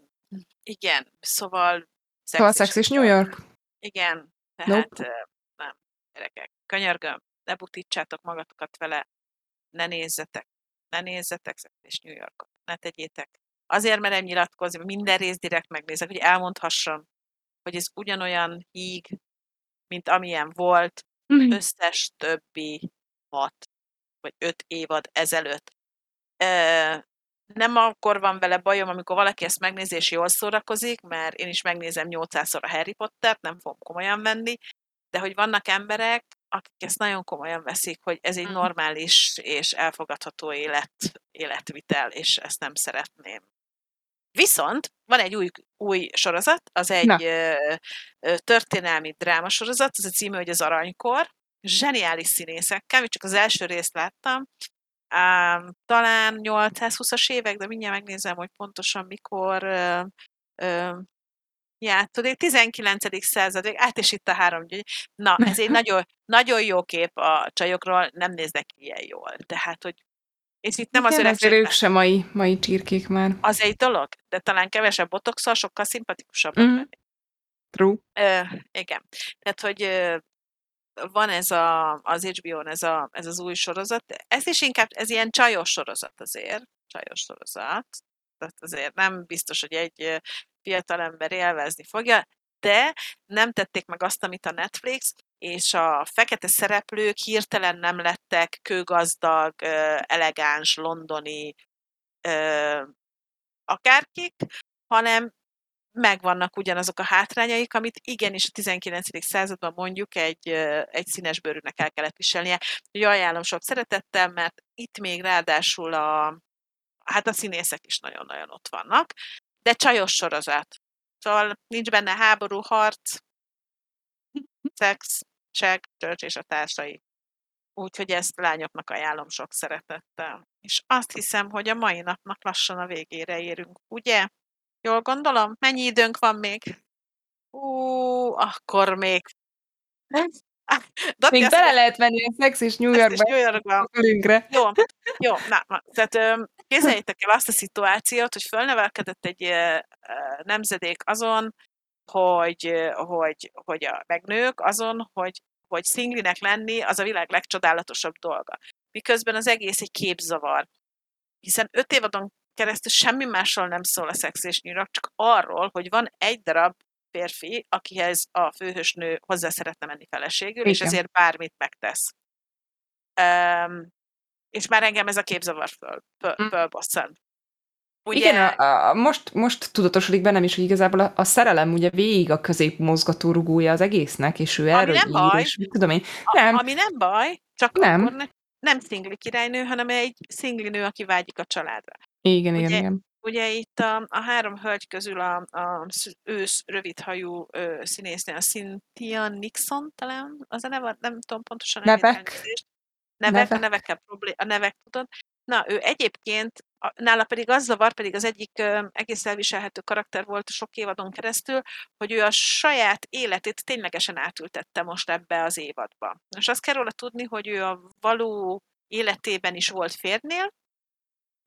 igen, szóval... szóval Sex és New York. Igen, tehát ö, nem, gyerekek, könyörgöm, ne butítsátok magatokat vele, ne nézzetek, ne nézzetek Sex és New Yorkot, ne tegyétek. Azért merem nyilatkozni, minden részt direkt megnézek, hogy elmondhassam, hogy ez ugyanolyan híg, mint amilyen volt összes többi hat vagy öt évad ezelőtt. Nem akkor van vele bajom, amikor valaki ezt megnézi és jól szórakozik, mert én is megnézem 800-szor a Harry Pottert, nem fogom komolyan venni, de hogy vannak emberek, akik ezt nagyon komolyan veszik, hogy ez egy Mhm. normális és elfogadható élet, életvitel, és ezt nem szeretném. Viszont van egy új, új sorozat, az egy ö, ö, történelmi drámasorozat, az a címe, hogy az Aranykor, zseniális színészekkel, még csak az első részt láttam, Ám, talán 820-as évek, de mindjárt megnézem, hogy pontosan mikor ö, ö, játszott. 19. század, át és itt a három gyögy. Na, ez egy nagyon, nagyon jó kép a csajokról, nem néznek ilyen jól. Tehát, hogy és itt nem az Igen, öreg azért ők se mai, mai csirkék már. az egy dolog, de talán kevesebb botoxal sokkal szimpatikusabbak Mhm. lennék. True. Ö, igen. Tehát, hogy ö, van ez a, az HBO-n ez, a, ez az új sorozat. Ez is inkább, ez ilyen csajos sorozat azért. Csajos sorozat. Tehát azért nem biztos, hogy egy fiatalember élvezni fogja, de nem tették meg azt, amit a Netflix, és a fekete szereplők hirtelen nem lettek kőgazdag, elegáns, londoni akárkik, hanem megvannak ugyanazok a hátrányaik, amit igenis a 19. században mondjuk egy, egy színes bőrűnek el kellett viselnie. Úgyhogy ajánlom sok szeretettel, mert itt még ráadásul a, hát a színészek is nagyon-nagyon ott vannak, de csajos sorozat. Szóval nincs benne háború, harc, szex, check, church és a társai. Úgyhogy ezt lányoknak ajánlom sok szeretettel. És azt hiszem, hogy a mai napnak lassan a végére érünk, ugye? Jól gondolom? Mennyi időnk van még? Ú, akkor még. *laughs* Dati, Még azt bele lehet menni a Sex és New Sex és Yorkba New Yorkba. Jó, jó, na, na tehát ö, képzeljétek el azt a szituációt, hogy fölnevelkedett egy ö, ö, nemzedék azon, hogy, ö, hogy, hogy a megnők azon, hogy, hogy szinglinek lenni az a világ legcsodálatosabb dolga. Miközben az egész egy képzavar. Hiszen öt évadon keresztül semmi másról nem szól a Sex és York, csak arról, hogy van egy darab férfi, akihez a főhősnő hozzá szeretne menni feleségül, és Igen. ezért bármit megtesz. Um, és már engem ez a képzavar föl, föl, fölbosszant. Ugye, Igen, a, a, most, most tudatosodik bennem is, hogy igazából a, a szerelem ugye végig a közép mozgatórugója az egésznek, és ő Ami erről nem ír, baj. és mit tudom én. a, Nem, ami nem baj, csak Nem. akkor ne, nem szingli királynő, hanem egy szingli nő, aki vágyik a családra. Igen, igen, Ugye- igen. Ugye itt a, a három hölgy közül a, a sz- ősz rövidhajú ö, színésznő, a Cynthia Nixon talán, az a neve, nem tudom pontosan. a Nevek. elnézést. Nevek, a Nevek. nevekkel problém, a nevek tudod. Na, ő egyébként, a, nála pedig az zavar, pedig az egyik ö, egész elviselhető karakter volt sok évadon keresztül, hogy ő a saját életét ténylegesen átültette most ebbe az évadba. És azt kell róla tudni, hogy ő a való életében is volt férnél,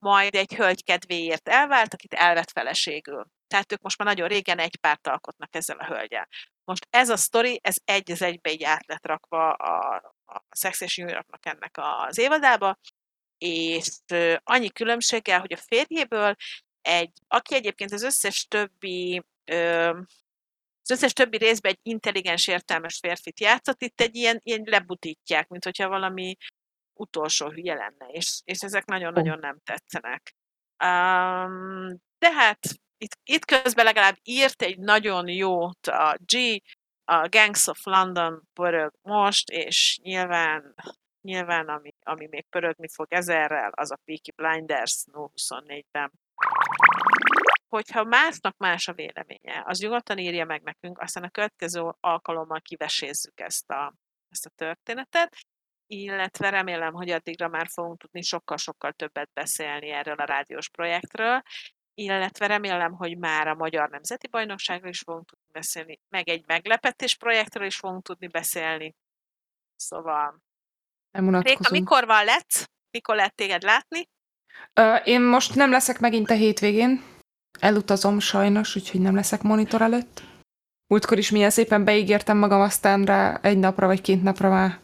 majd egy hölgy kedvéért elvált, akit elvett feleségül. Tehát ők most már nagyon régen egy párt alkotnak ezzel a hölgyel. Most ez a sztori, ez egy az egybe így át lett rakva a, a Sex és New Yorknak ennek az évadába, és annyi különbséggel, hogy a férjéből egy, aki egyébként az összes többi ö, az összes többi részben egy intelligens, értelmes férfit játszott, itt egy ilyen, ilyen lebutítják, mint hogyha valami utolsó hülye lenne, és, és ezek nagyon-nagyon nem tetszenek. Um, de hát itt, itt közben legalább írt egy nagyon jót a G, a Gangs of London pörög most, és nyilván, nyilván ami, ami még pörögni fog ezerrel, az a Peaky Blinders 024-ben. Hogyha másnak más a véleménye, az nyugodtan írja meg nekünk, aztán a következő alkalommal kivesézzük ezt a, ezt a történetet, illetve remélem, hogy addigra már fogunk tudni sokkal-sokkal többet beszélni erről a rádiós projektről, illetve remélem, hogy már a Magyar Nemzeti Bajnokságról is fogunk tudni beszélni, meg egy meglepetés projektről is fogunk tudni beszélni. Szóval, Réka, mikor van lett? Mikor lehet téged látni? Ö, én most nem leszek megint a hétvégén. Elutazom sajnos, úgyhogy nem leszek monitor előtt. Múltkor is milyen szépen beígértem magam, aztán rá egy napra vagy két napra már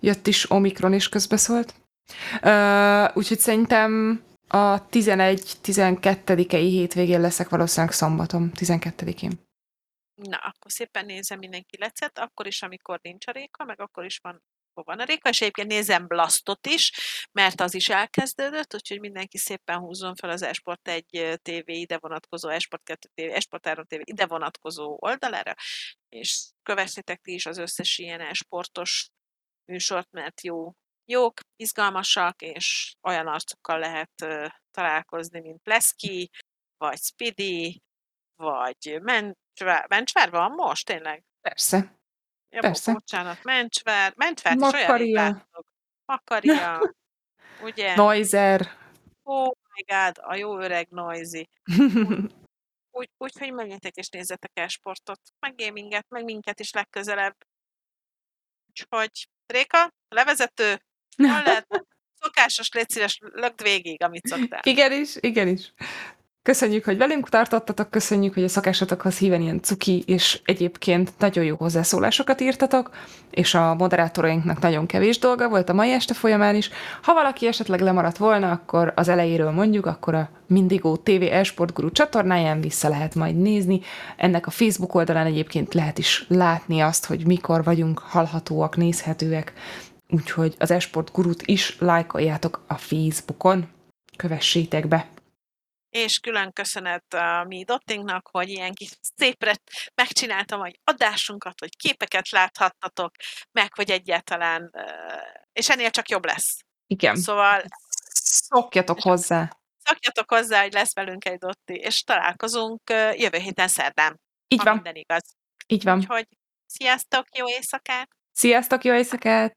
jött is Omikron és közbeszólt. Ö, úgyhogy szerintem a 11-12-i hétvégén leszek valószínűleg szombaton, 12-én. Na, akkor szépen nézem mindenki lecet, akkor is, amikor nincs a Réka, meg akkor is van, van a Réka, és egyébként nézem Blastot is, mert az is elkezdődött, úgyhogy mindenki szépen húzzon fel az Esport 1 TV ide vonatkozó, Esport 2 TV, Esport 3 TV ide vonatkozó oldalára, és kövessétek ti is az összes ilyen esportos műsort, mert jó, jók, izgalmasak, és olyan arcokkal lehet találkozni, mint Pleszki, vagy Speedy, vagy Mencsvár. Mencsvár van most, tényleg? Persze. Ja, Persze. bocsánat, Mencsvár. Mencsvár is olyan Makaria. *laughs* ugye? Noizer. Oh my god, a jó öreg Noisy. *laughs* Úgy, úgy, hogy menjetek és nézzetek el sportot, meg gaminget, meg minket is legközelebb. Úgyhogy, Réka, levezető, *laughs* hol lehet? Szokásos, légy szíves, lögd végig, amit szoktál. igenis, igenis. Köszönjük, hogy velünk tartottatok, köszönjük, hogy a szakásatokhoz híven ilyen cuki, és egyébként nagyon jó hozzászólásokat írtatok, és a moderátorainknak nagyon kevés dolga volt a mai este folyamán is. Ha valaki esetleg lemaradt volna, akkor az elejéről mondjuk, akkor a Mindigo TV Esport Guru csatornáján vissza lehet majd nézni. Ennek a Facebook oldalán egyébként lehet is látni azt, hogy mikor vagyunk hallhatóak, nézhetőek. Úgyhogy az Esport Gurut is lájkoljátok a Facebookon. Kövessétek be! És külön köszönet a mi Dottingnak, hogy ilyen kis szépre megcsináltam egy adásunkat, hogy képeket láthattatok, meg hogy egyáltalán, és ennél csak jobb lesz. Igen. Szóval Szokjatok hozzá. szokjatok hozzá, hogy lesz velünk egy Dotti, és találkozunk jövő héten szerdán, Így van, minden igaz. így van. Úgyhogy sziasztok, jó éjszakát! Sziasztok, jó éjszakát!